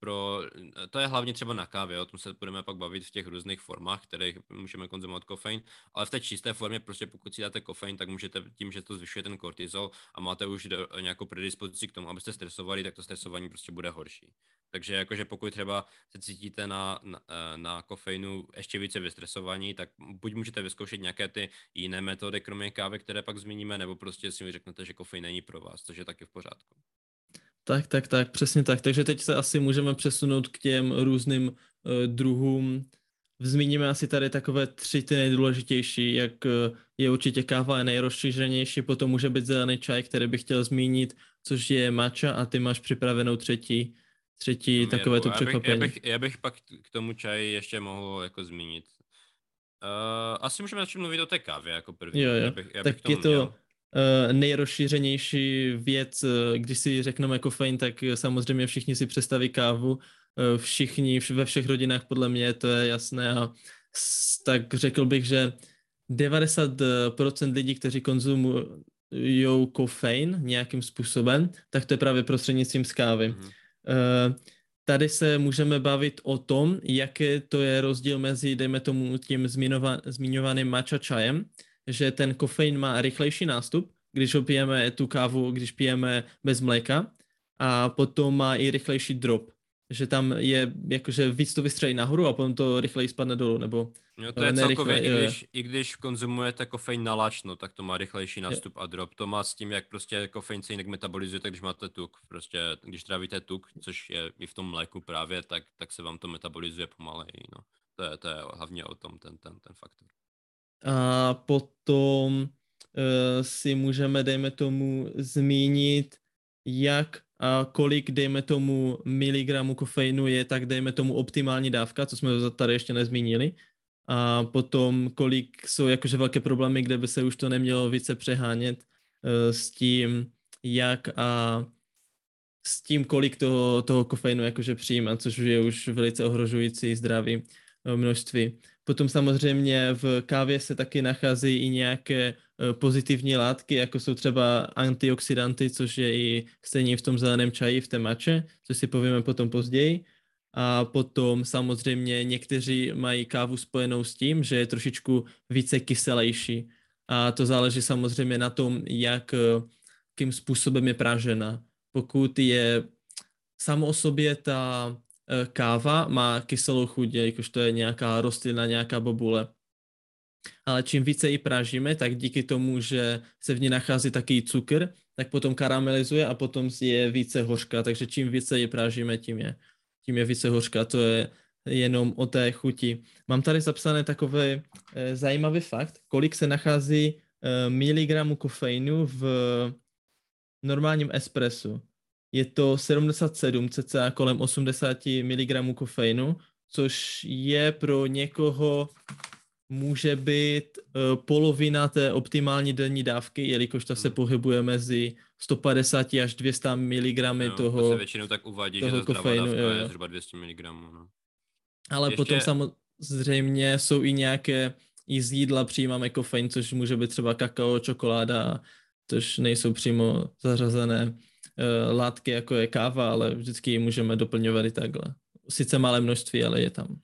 pro, to je hlavně třeba na kávě, o tom se budeme pak bavit v těch různých formách, kterých můžeme konzumovat kofein, ale v té čisté formě prostě pokud si dáte kofein, tak můžete tím, že to zvyšuje ten kortizol a máte už do, nějakou predispozici k tomu, abyste stresovali, tak to stresování prostě bude horší. Takže jakože pokud třeba se cítíte na, na, na kofeinu ještě více vystresovaní, tak buď můžete vyzkoušet nějaké ty jiné metody, kromě kávy, které pak zmíníme, nebo prostě si mi řeknete, že kofein není pro vás, což je taky v pořádku. Tak, tak, tak, přesně tak. Takže teď se asi můžeme přesunout k těm různým uh, druhům. Zmíníme asi tady takové tři ty nejdůležitější, jak uh, je určitě káva je nejrozšířenější, potom může být zelený čaj, který bych chtěl zmínit, což je matcha a ty máš připravenou třetí, třetí Míru. takové to překvapení. Já bych, já, bych, já bych pak k tomu čaji ještě mohl jako zmínit. Uh, asi můžeme začít mluvit o té kávě jako první. Jo, jo. Já bych, já tak bych je to, měl nejrozšířenější věc, uh, když si řekneme kofein, tak samozřejmě všichni si představí kávu, uh, všichni ve všech rodinách podle mě to je jasné a tak řekl bych, že 90% lidí, kteří konzumují kofein nějakým způsobem, tak to je právě prostřednictvím z kávy. Mm-hmm. Tady se můžeme bavit o tom, jaký to je rozdíl mezi, dejme tomu, tím zmiňovaným matcha čajem, že ten kofein má rychlejší nástup, když ho pijeme tu kávu, když pijeme bez mléka a potom má i rychlejší drop, že tam je jakože víc to vystřelí nahoru a potom to rychleji spadne dolů, nebo Jo, to je celkově, i když, i když konzumujete kofein nalačno, tak to má rychlejší nástup je. a drop. To má s tím, jak prostě kofein se jinak metabolizuje, tak když máte tuk, prostě když trávíte tuk, což je i v tom mléku právě, tak, tak se vám to metabolizuje pomaleji, no. To je, to je hlavně o tom ten, ten, ten faktor. A potom uh, si můžeme, dejme tomu, zmínit, jak a kolik, dejme tomu, miligramů kofeinu je, tak dejme tomu optimální dávka, co jsme tady ještě nezmínili. A potom, kolik jsou jakože velké problémy, kde by se už to nemělo více přehánět uh, s tím, jak a s tím, kolik toho, toho kofeinu jakože přijímat, což je už velice ohrožující zdraví množství. Potom samozřejmě v kávě se taky nachází i nějaké eh, pozitivní látky, jako jsou třeba antioxidanty, což je i stejně v tom zeleném čaji, v té mače, což si povíme potom později. A potom samozřejmě někteří mají kávu spojenou s tím, že je trošičku více kyselejší. A to záleží samozřejmě na tom, jak, jakým způsobem je pražena. Pokud je samo o sobě ta káva má kyselou chuť, jakož to je nějaká rostlina, nějaká bobule. Ale čím více ji pražíme, tak díky tomu, že se v ní nachází taky cukr, tak potom karamelizuje a potom je více hořká. Takže čím více ji pražíme, tím je, tím je více hořká. To je jenom o té chuti. Mám tady zapsané takový e, zajímavý fakt, kolik se nachází e, miligramů kofeinu v normálním espresu je to 77, cca kolem 80 mg kofeinu, což je pro někoho může být uh, polovina té optimální denní dávky, jelikož ta se hmm. pohybuje mezi 150 až 200 mg no, toho to se většinou tak uvádí, že ta kofeinu, dávka jo, jo. je zhruba 200 mg. No. Ale Ještě... potom samozřejmě jsou i nějaké, i z jídla přijímáme kofein, což může být třeba kakao, čokoláda, což nejsou přímo zařazené látky, jako je káva, ale vždycky ji můžeme doplňovat i takhle. Sice malé množství, ale je tam.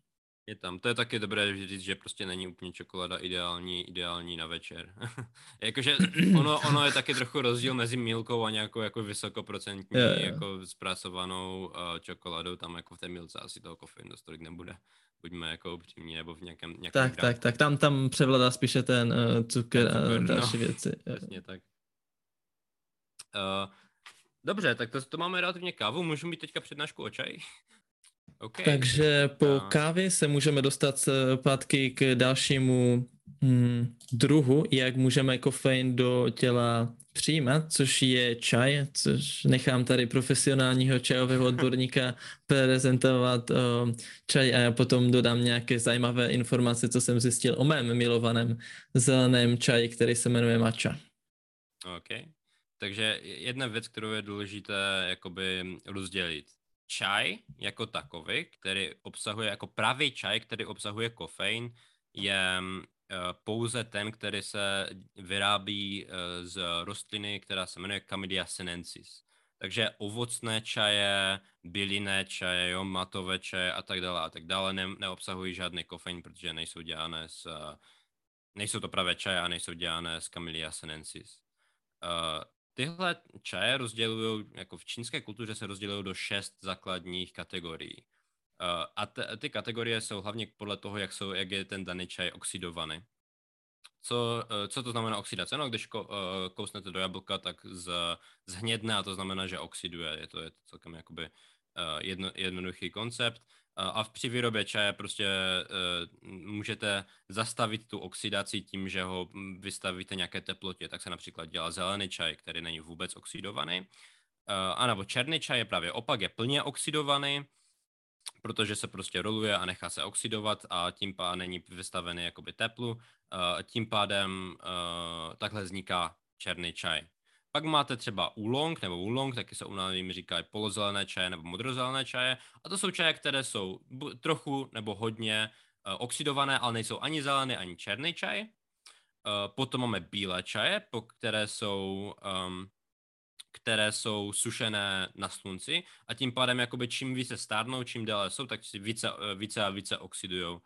Je tam. To je taky dobré říct, že prostě není úplně čokoláda ideální, ideální na večer. Jakože ono, ono je taky trochu rozdíl mezi milkou a nějakou jako vysokoprocentní, yeah, yeah. jako zpracovanou uh, čokoládou. Tam jako v té milce asi toho kofeinu dost tolik nebude. Buďme jako upřímní, nebo v nějakém, nějakém Tak, tak, tak. Tam, tam převládá spíše ten uh, cukr, ten cukr a další no. věci. Přesně tak. Uh, Dobře, tak to, to máme relativně kávu, můžu mít teďka přednášku o čaji? Okay. Takže po a... kávě se můžeme dostat zpátky k dalšímu hmm, druhu, jak můžeme kofein do těla přijímat, což je čaj, což nechám tady profesionálního čajového odborníka prezentovat o, čaj a já potom dodám nějaké zajímavé informace, co jsem zjistil o mém milovaném zeleném čaji, který se jmenuje matcha. Okay. Takže jedna věc, kterou je důležité jakoby rozdělit. Čaj jako takový, který obsahuje, jako pravý čaj, který obsahuje kofein, je uh, pouze ten, který se vyrábí uh, z rostliny, která se jmenuje Camidia sinensis. Takže ovocné čaje, bylinné čaje, jo, matové čaje a tak dále a tak dále ne, neobsahují žádný kofein, protože nejsou dělané z, nejsou to pravé čaje a nejsou dělané z Camellia sinensis. Uh, tyhle čaje rozdělují, jako v čínské kultuře se rozdělují do šest základních kategorií. Uh, a t- ty kategorie jsou hlavně podle toho, jak, jsou, jak je ten daný čaj oxidovaný. Co, uh, co to znamená oxidace? No, když ko, uh, kousnete do jablka, tak z, zhnědne a to znamená, že oxiduje. Je to, je to celkem jakoby uh, jedno, jednoduchý koncept. A při výrobě čaje prostě uh, můžete zastavit tu oxidaci tím, že ho vystavíte nějaké teplotě. Tak se například dělá zelený čaj, který není vůbec oxidovaný. Uh, a nebo černý čaj je právě opak, je plně oxidovaný, protože se prostě roluje a nechá se oxidovat a tím pádem není vystavený jakoby teplu. Uh, tím pádem takhle vzniká černý čaj. Pak máte třeba úlong nebo úlong, taky se u nás jim říkají polozelené čaje nebo modrozelené čaje. A to jsou čaje, které jsou trochu nebo hodně uh, oxidované, ale nejsou ani zelené, ani černý čaj. Uh, potom máme bílé čaje, po které jsou um, které jsou sušené na slunci a tím pádem jakoby čím více stárnou, čím déle jsou, tak si více, eh, více a více oxidují. Uh,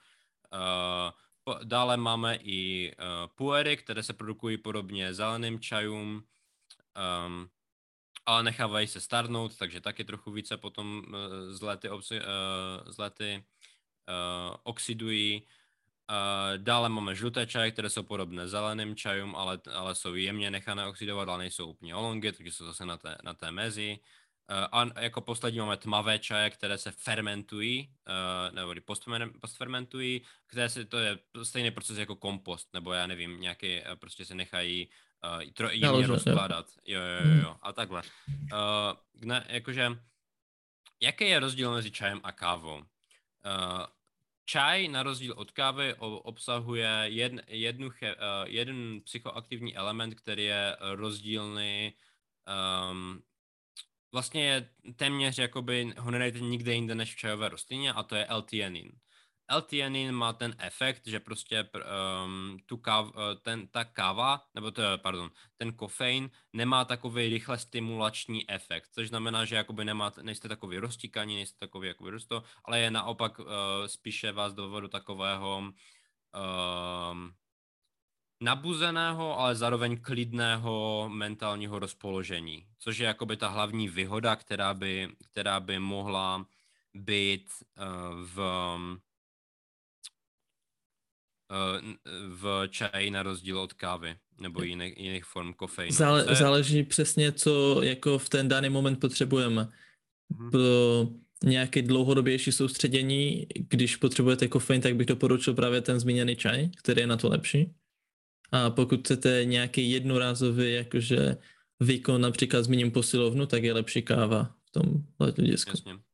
dále máme i uh, puery, které se produkují podobně zeleným čajům, um, ale nechávají se starnout, takže taky trochu více potom uh, z lety, uh, z lety uh, oxidují. Uh, dále máme žluté čaje, které jsou podobné zeleným čajům, ale, ale jsou jemně nechané oxidovat, ale nejsou úplně olongy, takže jsou zase na té, na té mezi. Uh, a jako poslední máme tmavé čaje, které se fermentují, uh, nebo postfermentují, které se, to je stejný proces jako kompost, nebo já nevím, nějaký, prostě se nechají uh, tro, jemně rozkládat. Jo, jo, jo, jo, a takhle. Uh, ne, jakože, jaký je rozdíl mezi čajem a kávou? Uh, čaj na rozdíl od kávy obsahuje jedn, jednu, uh, jeden psychoaktivní element, který je rozdílný um, vlastně je téměř jakoby ho nenajdete nikde jinde než v čajové rostlině a to je L-theanin. L-theanin má ten efekt, že prostě um, tu káv, eh, ten, ta káva, nebo to, pardon, ten kofein nemá takový rychle stimulační efekt, což znamená, že jakoby nemá, nejste takový roztíkaní, nejste takový jakoby rosto, ale je naopak uh, spíše vás do takového um, nabuzeného, ale zároveň klidného mentálního rozpoložení, což je jakoby ta hlavní výhoda, která by, která by mohla být uh, v v čaji na rozdíl od kávy nebo jiných, jiných form kofeinu. Zále, je... Záleží přesně, co jako v ten daný moment potřebujeme. Hmm. Pro nějaké dlouhodobější soustředění, když potřebujete kofein, tak bych doporučil právě ten zmíněný čaj, který je na to lepší. A pokud chcete nějaký jednorázový jakože výkon, například zmíním posilovnu, tak je lepší káva v tom hlediska. Jasně.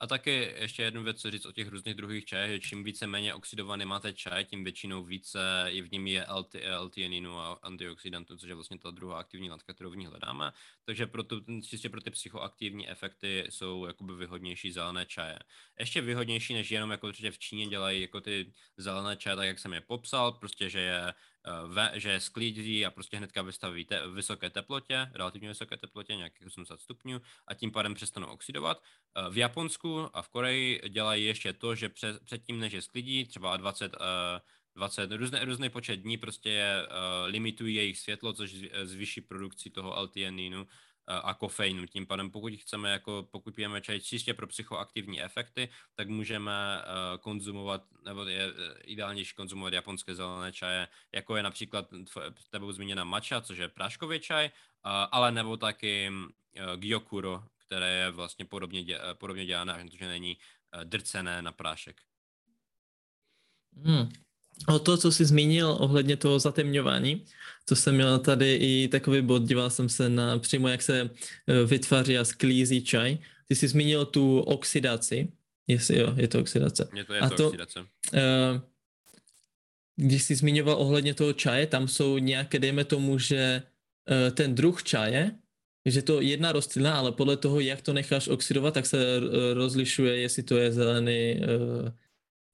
A taky ještě jednu věc co říct o těch různých druhých čajech, že čím více méně oxidovaný máte čaj, tím většinou více i v něm je LT, L-theaninu a antioxidantů, což je vlastně ta druhá aktivní látka, kterou v ní hledáme. Takže pro tu, čistě pro ty psychoaktivní efekty jsou jakoby výhodnější zelené čaje. Ještě výhodnější než jenom jako určitě v Číně dělají jako ty zelené čaje, tak jak jsem je popsal, prostě že je ve, že sklídí a prostě hnedka vystaví te, vysoké teplotě, relativně vysoké teplotě, nějakých 80 stupňů a tím pádem přestanou oxidovat. Eh, v Japonsku a v Koreji dělají ještě to, že před, předtím, než je sklidí, třeba 20, 20 různý, různý počet dní prostě je, uh, limitují jejich světlo, což zvýší produkci toho L-theaninu a kofeinu. Tím pádem, pokud chceme, jako pokud pijeme čaj čistě pro psychoaktivní efekty, tak můžeme uh, konzumovat, nebo je eh, ideálnější konzumovat japonské zelené čaje, jako je například tebou zmíněna matcha, což je práškový čaj, uh, ale nebo taky uh, gyokuro, které je vlastně podobně, dě, podobně dělané, protože není uh, drcené na prášek. Hmm. O to, co jsi zmínil ohledně toho zatemňování, to jsem měl tady i takový bod, díval jsem se na přímo, jak se eh, vytváří a sklízí čaj. Ty jsi zmínil tu oxidaci, jestli jo, je to oxidace. Je to, je to, a to oxidace. Uh, když jsi zmiňoval ohledně toho čaje, tam jsou nějaké, dejme tomu, že uh, ten druh čaje, že to jedna rostlina, ale podle toho, jak to necháš oxidovat, tak se rozlišuje, jestli to je zelený, uh,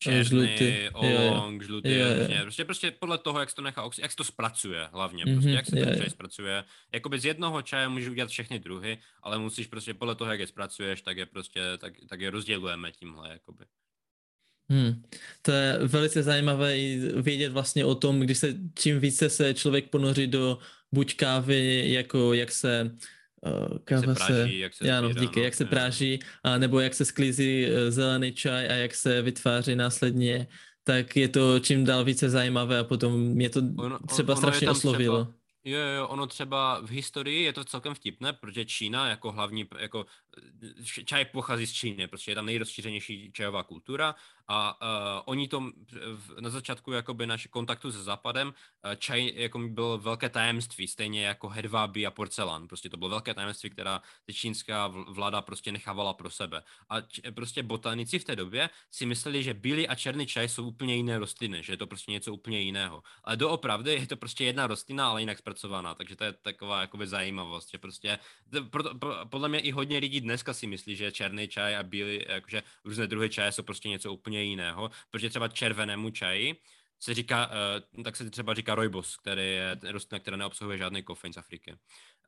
černý, žlutý, oolong, žlutý, jo, jo. Prostě, prostě podle toho, jak se to nechá, jak se to zpracuje hlavně, prostě, mm-hmm, jak se ten čaj zpracuje. Jakoby z jednoho čaje můžeš udělat všechny druhy, ale musíš prostě podle toho, jak je zpracuješ, tak je prostě, tak, tak je rozdělujeme tímhle, jakoby. Hmm. To je velice zajímavé vědět vlastně o tom, když se čím více se člověk ponoří do buď kávy, jako jak se uh, káva jak se, práží, se, jak se ano, díky, no, jak se práží, a nebo jak se sklízí uh, zelený čaj a jak se vytváří následně, tak je to čím dál více zajímavé a potom mě to ono, třeba ono strašně oslovilo. Třeba Jo, jo, ono třeba v historii je to celkem vtipné, protože Čína jako hlavní, jako čaj pochází z Číny, protože je tam nejrozšířenější čajová kultura a uh, oni to v, na začátku jakoby naše kontaktu se západem, uh, čaj jako bylo velké tajemství, stejně jako hedvábí a porcelán, prostě to bylo velké tajemství, která čínská vláda prostě nechávala pro sebe. A č, prostě botanici v té době si mysleli, že bílý a černý čaj jsou úplně jiné rostliny, že je to prostě něco úplně jiného. Ale doopravdy je to prostě jedna rostlina, ale jinak zpracovaná, takže to je taková jakoby zajímavost, že prostě pro, pro, podle mě i hodně lidí dneska si myslí, že černý čaj a bílý, jakože různé druhy čaje jsou prostě něco úplně jiného, protože třeba červenému čaji se říká, uh, tak se třeba říká rojbos, který je rostlina, která neobsahuje žádný kofein z Afriky.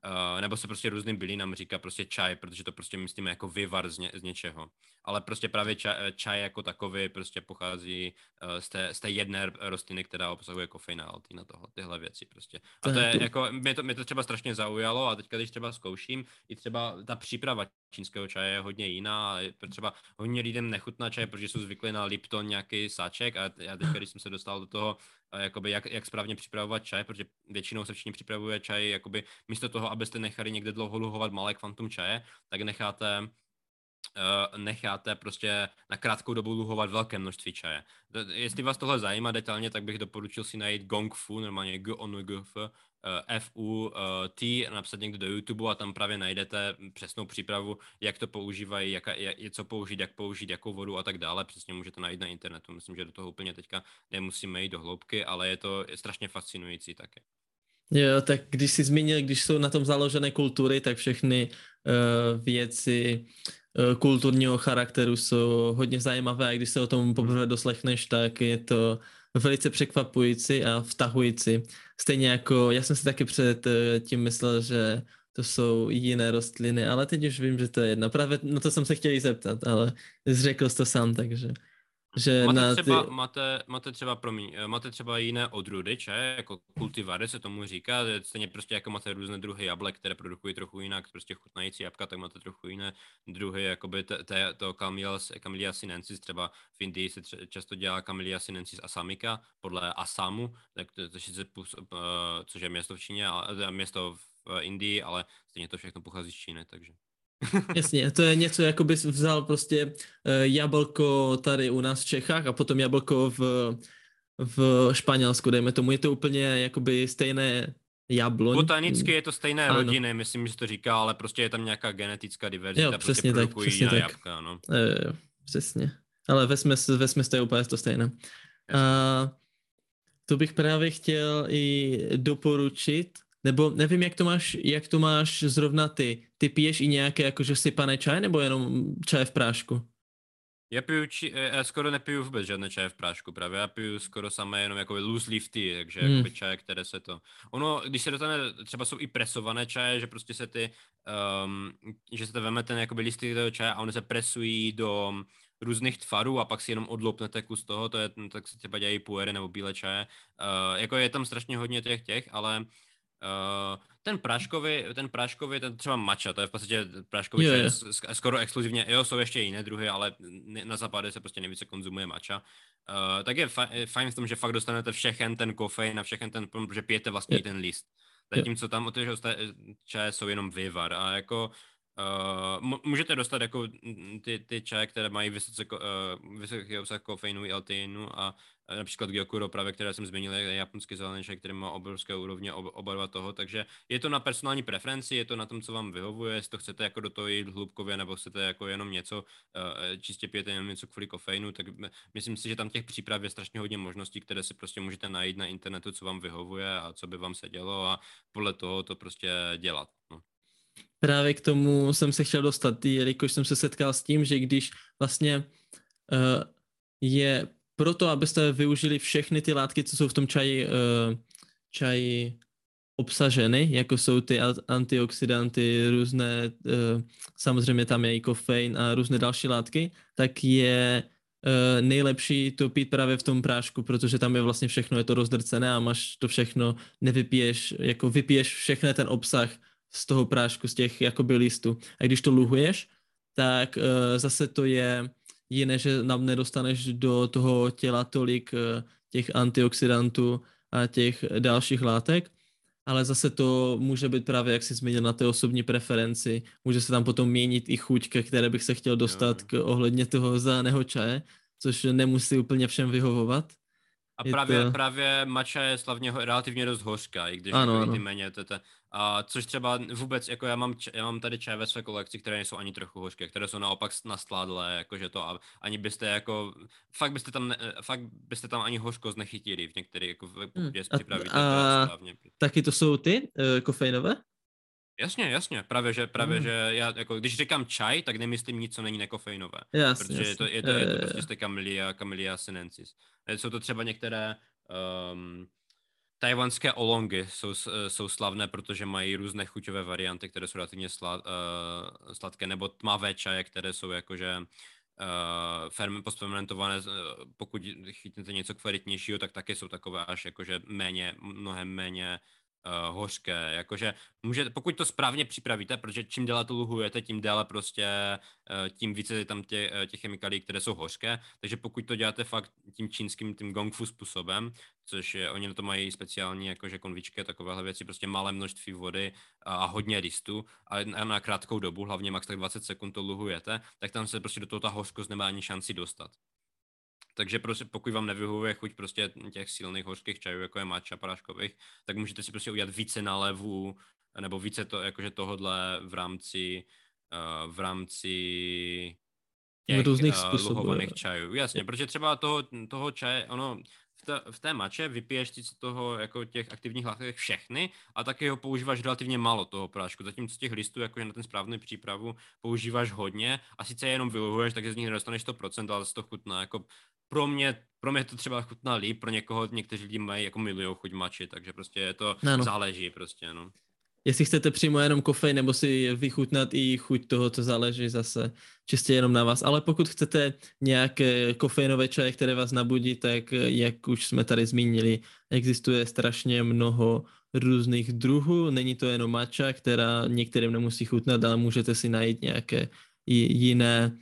Uh, nebo se prostě různým bylinám říká prostě čaj, protože to prostě myslíme jako vyvar z, ně, z něčeho. Ale prostě právě čaj, eh, čaj jako takový prostě pochází uh, z, té, z té jedné rostliny, která obsahuje kofein a na toho, tyhle věci prostě. A to je jako, mě to, mě to třeba strašně zaujalo a teďka, když třeba zkouším, i třeba ta příprava čínského čaje je hodně jiná. Třeba hodně lidem nechutná čaj, protože jsou zvyklí na Lipton nějaký sáček a já teďka, když jsem se dostal do toho, jakoby jak, jak správně připravovat čaj, protože většinou se všichni připravuje čaj, jakoby místo toho, abyste nechali někde dlouho luhovat malé kvantum čaje, tak necháte necháte prostě na krátkou dobu luhovat velké množství čaje. Jestli vás tohle zajímá detailně, tak bych doporučil si najít Gong Fu, normálně G on G F, uh, F U uh, T, napsat někde do YouTube a tam právě najdete přesnou přípravu, jak to používají, jak, jak, co použít, jak použít, jakou vodu a tak dále. Přesně můžete najít na internetu. Myslím, že do toho úplně teďka nemusíme jít do hloubky, ale je to strašně fascinující také. Jo, tak když jsi zmínil, když jsou na tom založené kultury, tak všechny uh, věci uh, kulturního charakteru jsou hodně zajímavé a když se o tom poprvé doslechneš, tak je to velice překvapující a vtahující. Stejně jako, já jsem si taky před uh, tím myslel, že to jsou jiné rostliny, ale teď už vím, že to je jedna. Právě na to jsem se chtěl zeptat, ale zřekl jsi to sám, takže... Že máte, na třeba, ty... máte, máte třeba, promiň, eh, máte třeba jiné odrůdy, če? jako kultivary se tomu říká, stejně prostě jako máte různé druhy jablek, které produkují trochu jinak, prostě chutnající jabka, tak máte trochu jiné druhy, jakoby te, te, to Camellia, sinensis, třeba v Indii se tře, často dělá Camellia sinensis asamika, podle Asamu, tak to, to, to, uh, což je město v Číně, ale, město v Indii, ale stejně to všechno pochází z Číny, takže... Jasně, to je něco, jako bys vzal prostě uh, jablko tady u nás v Čechách a potom jablko v, v Španělsku, dejme tomu. Je to úplně jakoby stejné jabloň. Botanicky je to stejné ano. rodiny, myslím, že to říká, ale prostě je tam nějaká genetická diverzita, jo, prostě přesně prostě tak, přesně tak. jabka, no. E, přesně. Ale ve smyslu, smyslu je úplně to stejné. A to bych právě chtěl i doporučit, nebo nevím, jak to máš, jak to máš zrovna ty. Ty piješ i nějaké jakože sypané čaj, nebo jenom čaj v prášku? Já piju, či, eh, já skoro nepiju vůbec žádné čaje v prášku, právě já piju skoro samé jenom jako loose leaf tea, takže hmm. jakoby čaje, které se to... Ono, když se dostane, třeba jsou i presované čaje, že prostě se ty, um, že se to veme ten jakoby listy toho čaje a oni se presují do různých tvarů a pak si jenom odloupnete kus toho, to je, tak se třeba dělají puery nebo bílé čaje. Uh, jako je tam strašně hodně těch těch, ale Uh, ten práškový, ten práškový, ten třeba mača, to je v podstatě práškový yeah. čaj, skoro exkluzivně, jo, jsou ještě jiné druhy, ale na západě se prostě nejvíce konzumuje mača. Uh, tak je fajn v tom, že fakt dostanete všechen ten kofein a všechen ten, protože pijete vlastně yeah. ten list. Zatímco tam ty čaje jsou jenom vyvar a jako Uh, můžete dostat jako ty, ty čaje, které mají vysoce, uh, vysoký obsah kofeinu i alteinu a například Gyokuro právě, které jsem zmínil, je japonský zelený čaj, který má obrovské úrovně ob, oba dva toho, takže je to na personální preferenci, je to na tom, co vám vyhovuje, jestli to chcete jako do toho jít hlubkově, nebo chcete jako jenom něco, uh, čistě pijete jenom něco kvůli kofeinu, tak myslím si, že tam těch příprav je strašně hodně možností, které si prostě můžete najít na internetu, co vám vyhovuje a co by vám se dělo a podle toho to prostě dělat. No. Právě k tomu jsem se chtěl dostat, jelikož jsem se setkal s tím, že když vlastně uh, je proto, abyste využili všechny ty látky, co jsou v tom čaji, uh, čaji obsaženy, jako jsou ty antioxidanty, různé, uh, samozřejmě tam je i kofein a různé další látky, tak je uh, nejlepší to pít právě v tom prášku, protože tam je vlastně všechno, je to rozdrcené a máš to všechno, nevypiješ, jako vypiješ všechny ten obsah z toho prášku, z těch jakoby listů. A když to luhuješ, tak zase to je jiné, že nám nedostaneš do toho těla tolik uh, těch antioxidantů a těch dalších látek, ale zase to může být právě, jak jsi zmínil, na té osobní preferenci. Může se tam potom měnit i chuť, ke které bych se chtěl dostat k ohledně toho zeleného čaje, což nemusí úplně všem vyhovovat. A právě, to... právě mača je slavně relativně dost hořká, i když ano, jako ano. ty méně tete. A což třeba vůbec, jako já mám, já mám tady čaj ve své kolekci, které nejsou ani trochu hořké, které jsou naopak nastládlé, jakože to a ani byste jako, fakt byste tam, ne, fakt byste tam ani hořkost nechytili v některých, jako v, hmm. připravíte a, a Taky to jsou ty uh, kofeinové? Jasně, jasně, právě že, právě, mm. že já, jako, když říkám čaj, tak nemyslím nic, co není nekofeinové. Jasně, protože jasně. Je, to, je, to, je to prostě z té Camellia, Camellia sinensis. Jsou to třeba některé um, tajvanské olongy jsou, jsou slavné, protože mají různé chuťové varianty, které jsou relativně sla, uh, sladké, nebo tmavé čaje, které jsou jakože uh, ferm, postfermentované, pokud chytnete něco kvalitnějšího, tak taky jsou takové až jakože méně, mnohem méně uh, hořké, jakože může, pokud to správně připravíte, protože čím déle to luhujete, tím déle prostě, uh, tím více je tam tě, uh, těch chemikálií, které jsou hořké, takže pokud to děláte fakt tím čínským, tím gongfu způsobem, což je, oni na to mají speciální jakože konvičky a takovéhle věci, prostě malé množství vody a, a hodně listů a na, na krátkou dobu, hlavně max tak 20 sekund to luhujete, tak tam se prostě do toho ta hořkost nemá ani šanci dostat. Takže prostě pokud vám nevyhovuje chuť prostě těch silných hořkých čajů, jako je matcha paráškových, tak můžete si prostě udělat více nalevů, nebo více to, jakože tohodle v rámci, uh, v rámci těch různých uh, luhovaných čajů. Jasně, protože třeba toho, toho čaje, ono, v té, v té mače vypiješ ty z toho jako těch aktivních látek všechny a taky ho používáš relativně málo toho prášku. Zatímco těch listů, jakože na ten správný přípravu, používáš hodně a sice jenom vyluhuješ, takže z nich nedostaneš 100%, ale to chutná jako pro mě, pro mě to třeba chutná líp, pro někoho, někteří lidi mají jako milion chuť mači, takže prostě je to no, no. záleží prostě, no. Jestli chcete přímo jenom kofein, nebo si vychutnat i chuť toho, to záleží zase čistě jenom na vás. Ale pokud chcete nějaké kofeinové čaje, které vás nabudí, tak jak už jsme tady zmínili, existuje strašně mnoho různých druhů. Není to jenom matcha, která některým nemusí chutnat, ale můžete si najít nějaké jiné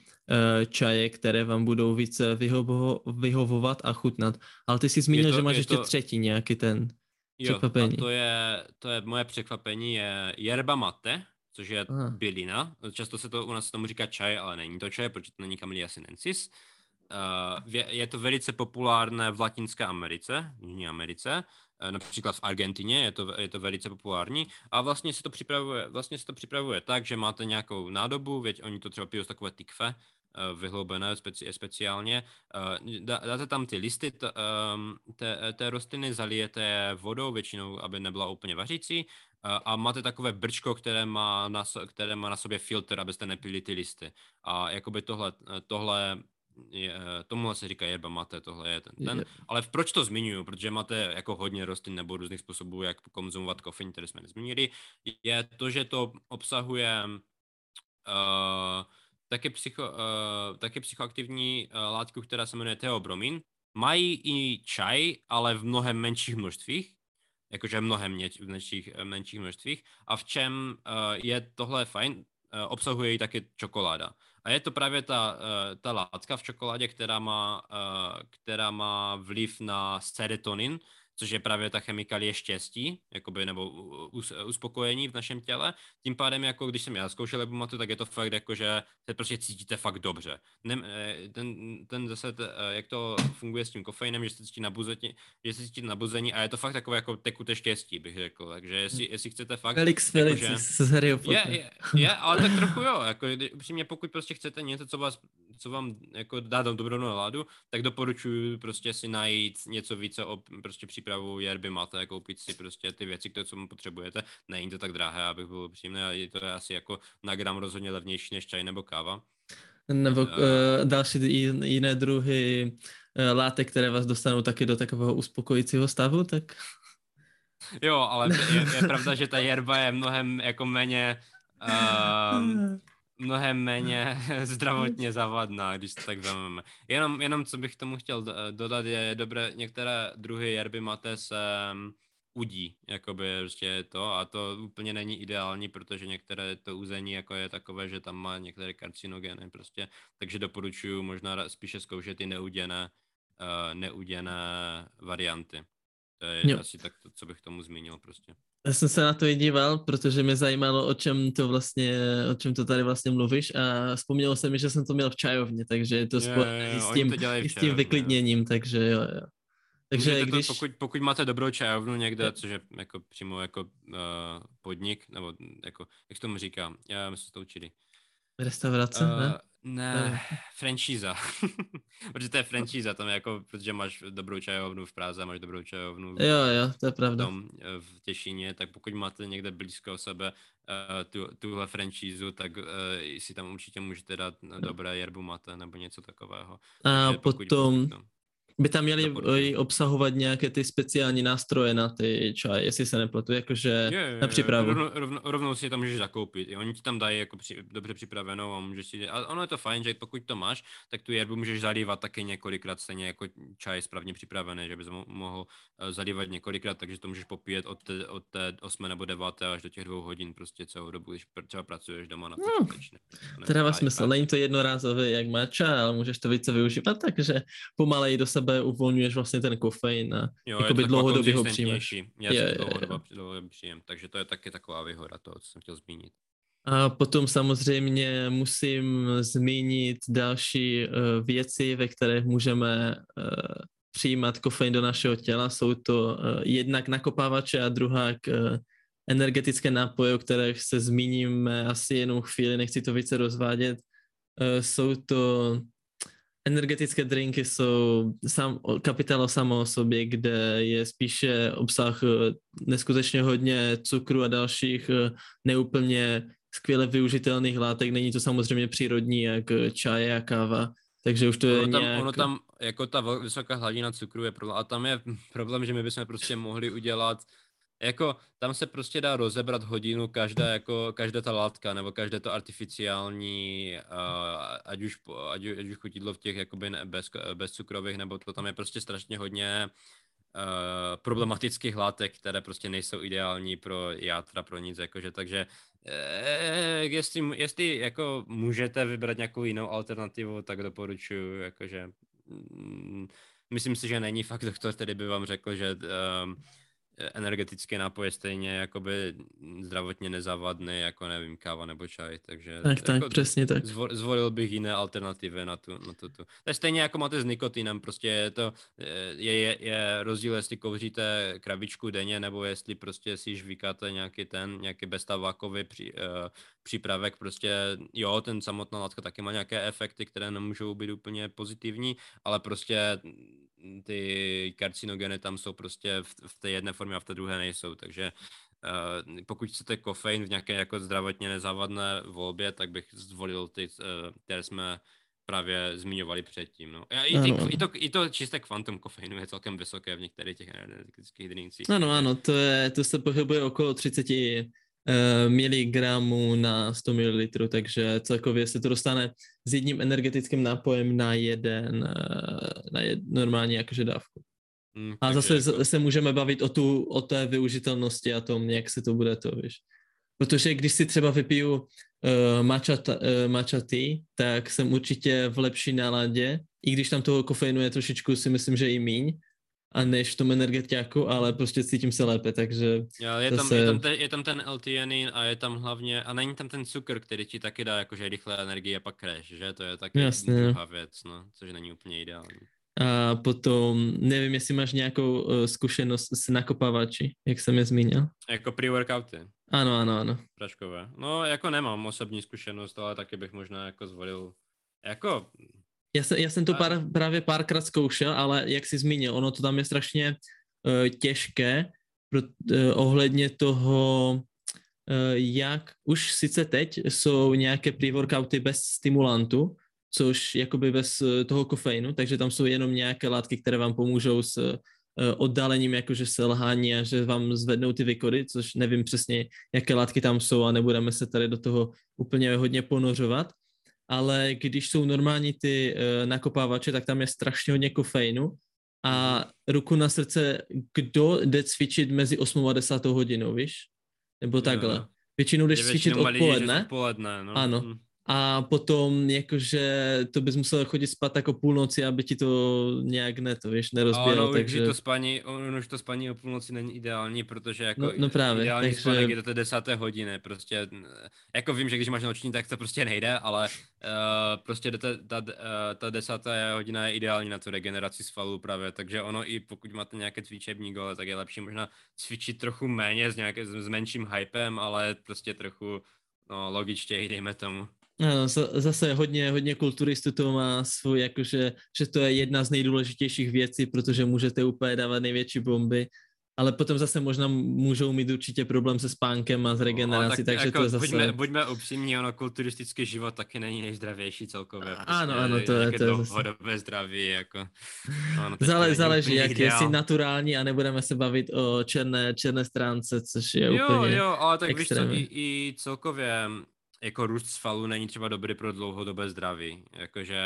čaje, které vám budou více vyhovo, vyhovovat a chutnat. Ale ty jsi zmínil, to, že máš ještě to... třetí nějaký ten překvapení. Jo, a to je, to je moje překvapení, je yerba mate, což je Aha. bylina. Často se to u nás tomu říká čaj, ale není to čaj, protože to není Camellia sinensis. Uh, je, je to velice populárné v Latinské Americe, v Jižní Americe, například v Argentině je to, je to velice populární a vlastně se to připravuje, vlastně se to připravuje tak, že máte nějakou nádobu, věď oni to třeba pijou z takové tikve, Eh, vyhloubené speci- speciálně. Eh, dáte tam ty listy t, ehm, té, té rostliny, zalijete vodou, většinou, aby nebyla úplně vařící, eh, a máte takové brčko, které má na, které má na sobě filtr, abyste nepili ty listy. A jakoby tohle, tohle je, tomuhle se říká yerba mate, tohle je ten, ten. Ale proč to zmiňuji? Protože máte jako hodně rostlin nebo různých způsobů, jak konzumovat kofein, které jsme nezmínili, je to, že to obsahuje uh, taky, psycho, uh, taky psychoaktivní uh, látku, která se jmenuje teobromin. Mají i čaj, ale v mnohem menších množstvích, jakože mnohem menších, menších množstvích. A v čem uh, je tohle fajn? Uh, obsahuje ji taky čokoláda. A je to právě ta, uh, ta látka v čokoládě, která má, uh, která má vliv na serotonin, což je právě ta chemikalie štěstí, jakoby, nebo us, uspokojení v našem těle. Tím pádem, jako když jsem já zkoušel lebumatu, tak je to fakt jako, že se prostě cítíte fakt dobře. Ne, eh, ten, ten zase, eh, jak to funguje s tím kofeinem, že se cítí nabuzení, že se cítí nabuzení a je to fakt takové jako tekuté štěstí, bych řekl. Takže jestli, jestli chcete fakt... Felix jako, Felix že, z Harryho je, je, je, ale tak trochu jo, jako upřímně, pokud prostě chcete něco, co vás co vám jako dá tam dobrou náladu, tak doporučuji prostě si najít něco více o prostě přípravu yerby mate, koupit si prostě ty věci, které co mu potřebujete. Není to tak drahé, abych byl příjemný, a je to asi jako na gram rozhodně levnější než čaj nebo káva. Nebo uh, další jiné druhy uh, látek, které vás dostanou taky do takového uspokojícího stavu, tak... Jo, ale je, je pravda, že ta jerba je mnohem jako méně uh, mnohem méně zdravotně zavadná, když to tak vezmeme. Jenom, jenom co bych tomu chtěl dodat, je dobré, některé druhy jerby máte se udí, jakoby prostě to a to úplně není ideální, protože některé to úzení jako je takové, že tam má některé karcinogeny prostě, takže doporučuji možná spíše zkoušet ty neuděné, uh, neuděné varianty. To je jo. asi tak to, co bych tomu zmínil prostě. Já jsem se na to i díval, protože mě zajímalo, o čem to vlastně, o čem to tady vlastně mluvíš a vzpomnělo se mi, že jsem to měl v čajovně, takže je to spojené s tím, s tím vyklidněním, takže jo, jo. Takže když... to, pokud, pokud máte dobrou čajovnu někde, což je jako přímo jako uh, podnik, nebo jako, jak se tomu říká, já my jsme to učili. Restaurace, uh, ne? Ne, ne. franšíza. protože to je franšíza, tam je jako, protože máš dobrou čajovnu v Praze, máš dobrou čajovnu jo, jo, to je pravda. Tom, eh, v Těšíně, tak pokud máte někde blízko sebe uh, tu, tuhle franšízu, tak uh, si tam určitě můžete dát dobré jerbu mate nebo něco takového. A Takže potom, pokud, by tam měli obsahovat nějaké ty speciální nástroje na ty čaj, jestli se nepletu, jakože je, je, na přípravu. Rovnou, rovnou, rovnou si je tam můžeš zakoupit. I oni ti tam dají jako při, dobře připravenou a můžeš si... A ono je to fajn, že pokud to máš, tak tu jerbu můžeš zalívat taky několikrát, stejně jako čaj správně připravený, že bys mohl uh, zalívat několikrát, takže to můžeš popíjet od té, od té 8 nebo 9 až do těch dvou hodin prostě celou dobu, když třeba pracuješ doma na no, To dává smysl, není to jednorázové jak matcha, ale můžeš to více využívat, takže pomalej do sebe uvolňuješ vlastně ten kofein a jo, jakoby dlouhodobě ho přijmeš. Já je, dlouhodobě příjem, takže to je taky taková výhoda toho, co jsem chtěl zmínit. A potom samozřejmě musím zmínit další uh, věci, ve kterých můžeme uh, přijímat kofein do našeho těla. Jsou to uh, jednak nakopávače a druhá uh, energetické nápoje, o kterých se zmíníme asi jenom chvíli, nechci to více rozvádět. Uh, jsou to energetické drinky jsou sam, kapitál samo o sobě, kde je spíše obsah eh, neskutečně hodně cukru a dalších eh, neúplně skvěle využitelných látek. Není to samozřejmě přírodní, jak eh, čaje a káva, takže už to je ono tam, nějak... Ono tam, jako ta vysoká hladina cukru je problém. A tam je problém, že my bychom prostě mohli udělat jako tam se prostě dá rozebrat hodinu každá, jako, každá ta látka, nebo každé to artificiální, ať, už, ať, ať už chutidlo v těch jakoby ne, bez, bez cukrových, nebo to tam je prostě strašně hodně uh, problematických látek, které prostě nejsou ideální pro játra, pro nic, jakože, takže eh, jestli, jestli jako můžete vybrat nějakou jinou alternativu, tak doporučuji, jakože mm, myslím si, že není fakt doktor, který by vám řekl, že uh, energetické nápoje stejně jakoby zdravotně nezavadný, jako nevím, káva nebo čaj, takže tak, jako tak, přesně tak. Zvolil bych jiné alternativy na tu, na tu, tu. To je stejně jako máte s nikotinem, prostě je to, je, je, je rozdíl, jestli kouříte krabičku denně, nebo jestli prostě si již vykáte nějaký ten, nějaký beztavákový při, uh, přípravek, prostě jo, ten samotná látka taky má nějaké efekty, které nemůžou být úplně pozitivní, ale prostě ty karcinogeny tam jsou prostě v, v té jedné formě a v té druhé nejsou, takže uh, pokud chcete kofein v nějaké jako zdravotně nezávadné volbě, tak bych zvolil ty, uh, které jsme právě zmiňovali předtím. No. I, ty, i, to, I to čisté kvantum kofeinu je celkem vysoké v některých těch energetických drinkcích. Ano, ano, to, je, to se pohybuje okolo 30 Eh, miligramů na 100 ml, takže celkově se to dostane s jedním energetickým nápojem na jeden, eh, na jed, normální jakože dávku. Hmm, a zase jako... se můžeme bavit o, tu, o té využitelnosti a tom, jak se to bude to, víš. Protože když si třeba vypiju uh, matcha, uh, matcha tea, tak jsem určitě v lepší náladě, i když tam toho kofeinu je trošičku, si myslím, že i míň, a než v tom energetiáku, ale prostě cítím se lépe, takže... Jo, je, tam, se... je, tam ten, je tam ten L-theanin a je tam hlavně, a není tam ten cukr, který ti taky dá jakože rychle energie a pak crash, že? To je taky Jasně. druhá věc, no, což není úplně ideální. A potom, nevím, jestli máš nějakou uh, zkušenost s nakopávači, jak jsem je zmínil. Jako pre-workouty? Ano, ano, ano. Pračkové. No, jako nemám osobní zkušenost, ale taky bych možná jako zvolil, jako já, se, já jsem to pár, právě párkrát zkoušel, ale jak jsi zmínil, ono to tam je strašně uh, těžké pro, uh, ohledně toho, uh, jak už sice teď jsou nějaké pre-workouty bez stimulantu, což jakoby bez toho kofeinu, takže tam jsou jenom nějaké látky, které vám pomůžou s oddálením jakože selhání a že vám zvednou ty vykory, což nevím přesně, jaké látky tam jsou a nebudeme se tady do toho úplně hodně ponořovat, ale když jsou normální ty uh, nakopávače, tak tam je strašně hodně kofeinu a ruku na srdce, kdo jde cvičit mezi 8 a 10 hodinou, víš? Nebo takhle. Většinou jdeš cvičit odpoledne. odpoledne no. Ano. A potom jakože to bys musel chodit spát jako půlnoci, aby ti to nějak ne, to víš, nerozbíjelo, ano, takže... to spaní, ono už to spaní o půlnoci není ideální, protože jako no, no právě, ideální takže... spánek je do té desáté hodiny, prostě, jako vím, že když máš noční, tak to prostě nejde, ale uh, prostě do té, ta, uh, ta desátá hodina je ideální na tu regeneraci svalů právě, takže ono i pokud máte nějaké cvičební gole, tak je lepší možná cvičit trochu méně s, nějaké, s menším hypem, ale prostě trochu no, logičtěji, dejme tomu. Ano, zase hodně, hodně kulturistů to má svůj, jakože, že to je jedna z nejdůležitějších věcí, protože můžete úplně dávat největší bomby, ale potom zase možná můžou mít určitě problém se spánkem a s no, regenerací, no, tak takže jako, to je zase... Buďme, buďme upřímní, ono kulturistický život taky není nejzdravější celkově. Prostě ano, ano, to je, to je zase... zdraví, jako... Ono Zále, záleží, jak ideál. jestli naturální a nebudeme se bavit o černé, černé stránce, což je jo, úplně Jo, ale tak extrémně. víš co, i, i celkově jako růst svalů není třeba dobrý pro dlouhodobé zdraví. Jakože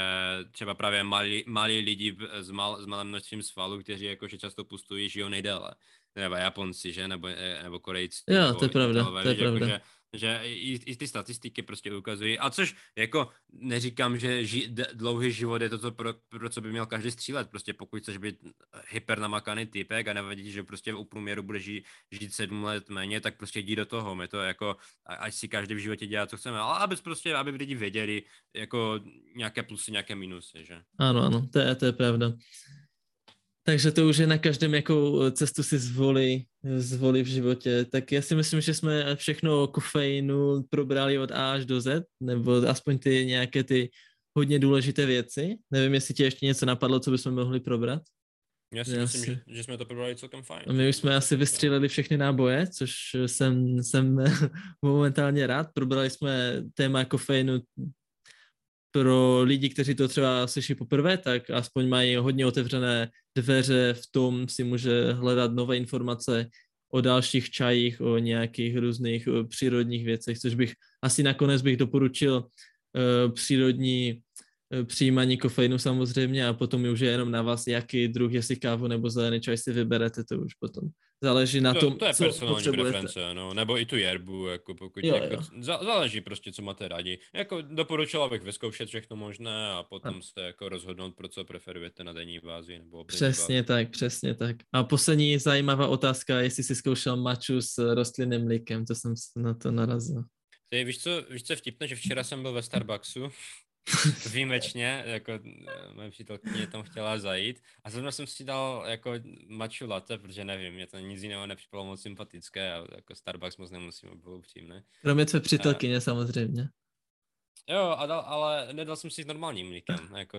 třeba právě malí, malí lidi s, mal, s malým množstvím svalů, kteří jakože často pustují, žijou nejdéle. Třeba Japonci, že? Nebo, eh, nebo Korejci. Jo, to je pravda, to je pravda. Jakože, že i, i ty statistiky prostě ukazují. A což jako neříkám, že ži, d- dlouhý život je to, co pro, pro co by měl každý střílet. Prostě pokud chceš být hypernamakaný typek a nevadí, že prostě u průměru bude žít, žít sedm let méně, tak prostě jdi do toho. My to jako, ať si každý v životě dělá, co chceme, ale aby prostě, aby lidi věděli jako nějaké plusy, nějaké minusy, že? Ano, ano, to je, to je pravda. Takže to už je na každém, jakou cestu si zvolí, zvolí v životě. Tak já si myslím, že jsme všechno o kofeinu probrali od A až do Z, nebo aspoň ty nějaké ty hodně důležité věci. Nevím, jestli ti ještě něco napadlo, co bychom mohli probrat. Já si já myslím, si... Že, že jsme to probrali celkem fajn. My už jsme asi vystříleli všechny náboje, což jsem, jsem momentálně rád. Probrali jsme téma kofeinu pro lidi, kteří to třeba slyší poprvé, tak aspoň mají hodně otevřené dveře v tom, si může hledat nové informace o dalších čajích, o nějakých různých přírodních věcech, což bych asi nakonec bych doporučil uh, přírodní uh, přijímání kofeinu samozřejmě a potom už je jenom na vás, jaký druh, jestli kávu nebo zelený čaj si vyberete, to už potom záleží na to, tom, to je co personální preference, no, nebo i tu jerbu, jako pokud, jo, jako, jo. záleží prostě, co máte rádi. Jako doporučila bych vyzkoušet všechno možné a potom a. se jako rozhodnout, pro co preferujete na denní bázi. Nebo přesně bázi. tak, přesně tak. A poslední zajímavá otázka, jestli jsi zkoušel maču s rostlinným mlíkem, to jsem na to narazil. Ty, víš co, víš co vtipné, že včera jsem byl ve Starbucksu výjimečně, jako eh, moje přítelkyně tam chtěla zajít a zrovna jsem si dal jako maču latte, protože nevím, mě to nic jiného nepřipadlo moc sympatické a jako Starbucks moc nemusím, aby bylo upřímné. Kromě tvé přítelkyně a... samozřejmě. Jo, a dal, ale nedal jsem si s normálním mlíkem, jako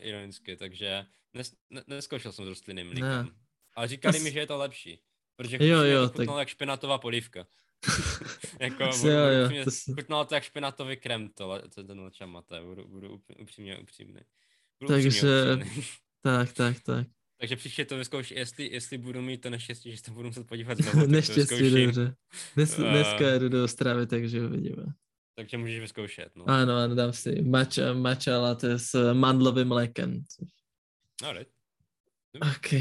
ironicky, takže nes, ne, neskoušel jsem s rostlinným mlíkem. Ne. Ale říkali As... mi, že je to lepší, protože jo, jo, to tak... jak špenatová polívka. jako, budu, jo, jo, upřímně, to si... chutnalo to jak špenatový krem, to, to ten lačamate, budu, budu upřímně upřímný. Budu Takže, upřímně tak, tak, tak. Takže příště to vyzkouš, jestli, jestli budu mít to neštěstí, že se to budu muset podívat znovu. neštěstí, dobře. Dnes, uh, dneska jdu do stravy, takže uvidíme. Takže můžeš vyzkoušet, no. Ano, ano, dám si matcha, matcha latte s mandlovým mlékem. Alright. OK.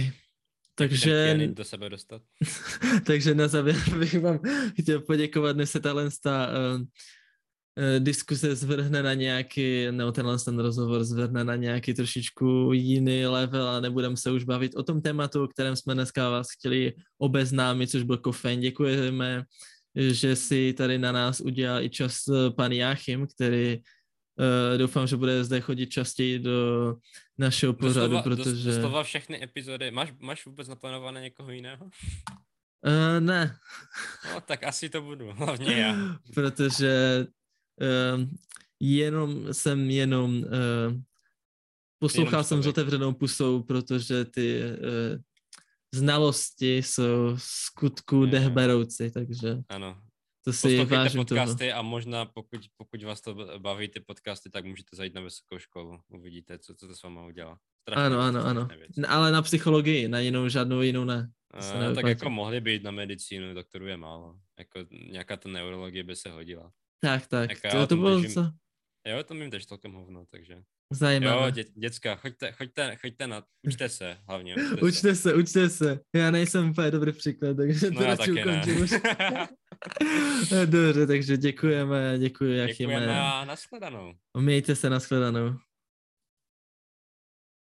Takže... do sebe dostat. takže na závěr bych vám chtěl poděkovat, dnes se tahle ta, uh, uh, diskuse zvrhne na nějaký, nebo tenhle ten rozhovor zvrhne na nějaký trošičku jiný level a nebudeme se už bavit o tom tématu, o kterém jsme dneska vás chtěli obeznámit, což byl kofein. Děkujeme, že si tady na nás udělal i čas eh, pan Jáchym, který Uh, doufám, že bude zde chodit častěji do našeho pořadu, doslova, protože... Doslova všechny epizody. Máš, máš vůbec naplánované někoho jiného? Uh, ne. No, tak asi to budu, hlavně já. protože uh, jenom jsem jenom uh, poslouchal jsem s otevřenou pusou, protože ty uh, znalosti jsou skutku dechberoucí, takže ano. To si Poslouchejte vážím toho. podcasty a možná pokud, pokud vás to baví ty podcasty, tak můžete zajít na vysokou školu. Uvidíte, co, co to s váma udělá. Strašně Ano, ano, ano. věc. Ale na psychologii, na jinou, žádnou jinou ne. To se A, tak jako mohli být na medicínu, doktorů je málo. Jako nějaká ta neurologie by se hodila. Tak, tak. Jako To, to bylo co Jo, to mým tež celkem hovno, takže. Jo, zajímavé. dě, děcka, choďte, choďte, choďte na, učte se hlavně. Učte, se. Učte se, učte se. Já nejsem úplně dobrý příklad, takže No to radši ukončím už. Dobře, takže děkujeme, děkuji Děkujeme Jachime. a nashledanou. Mějte se, nashledanou.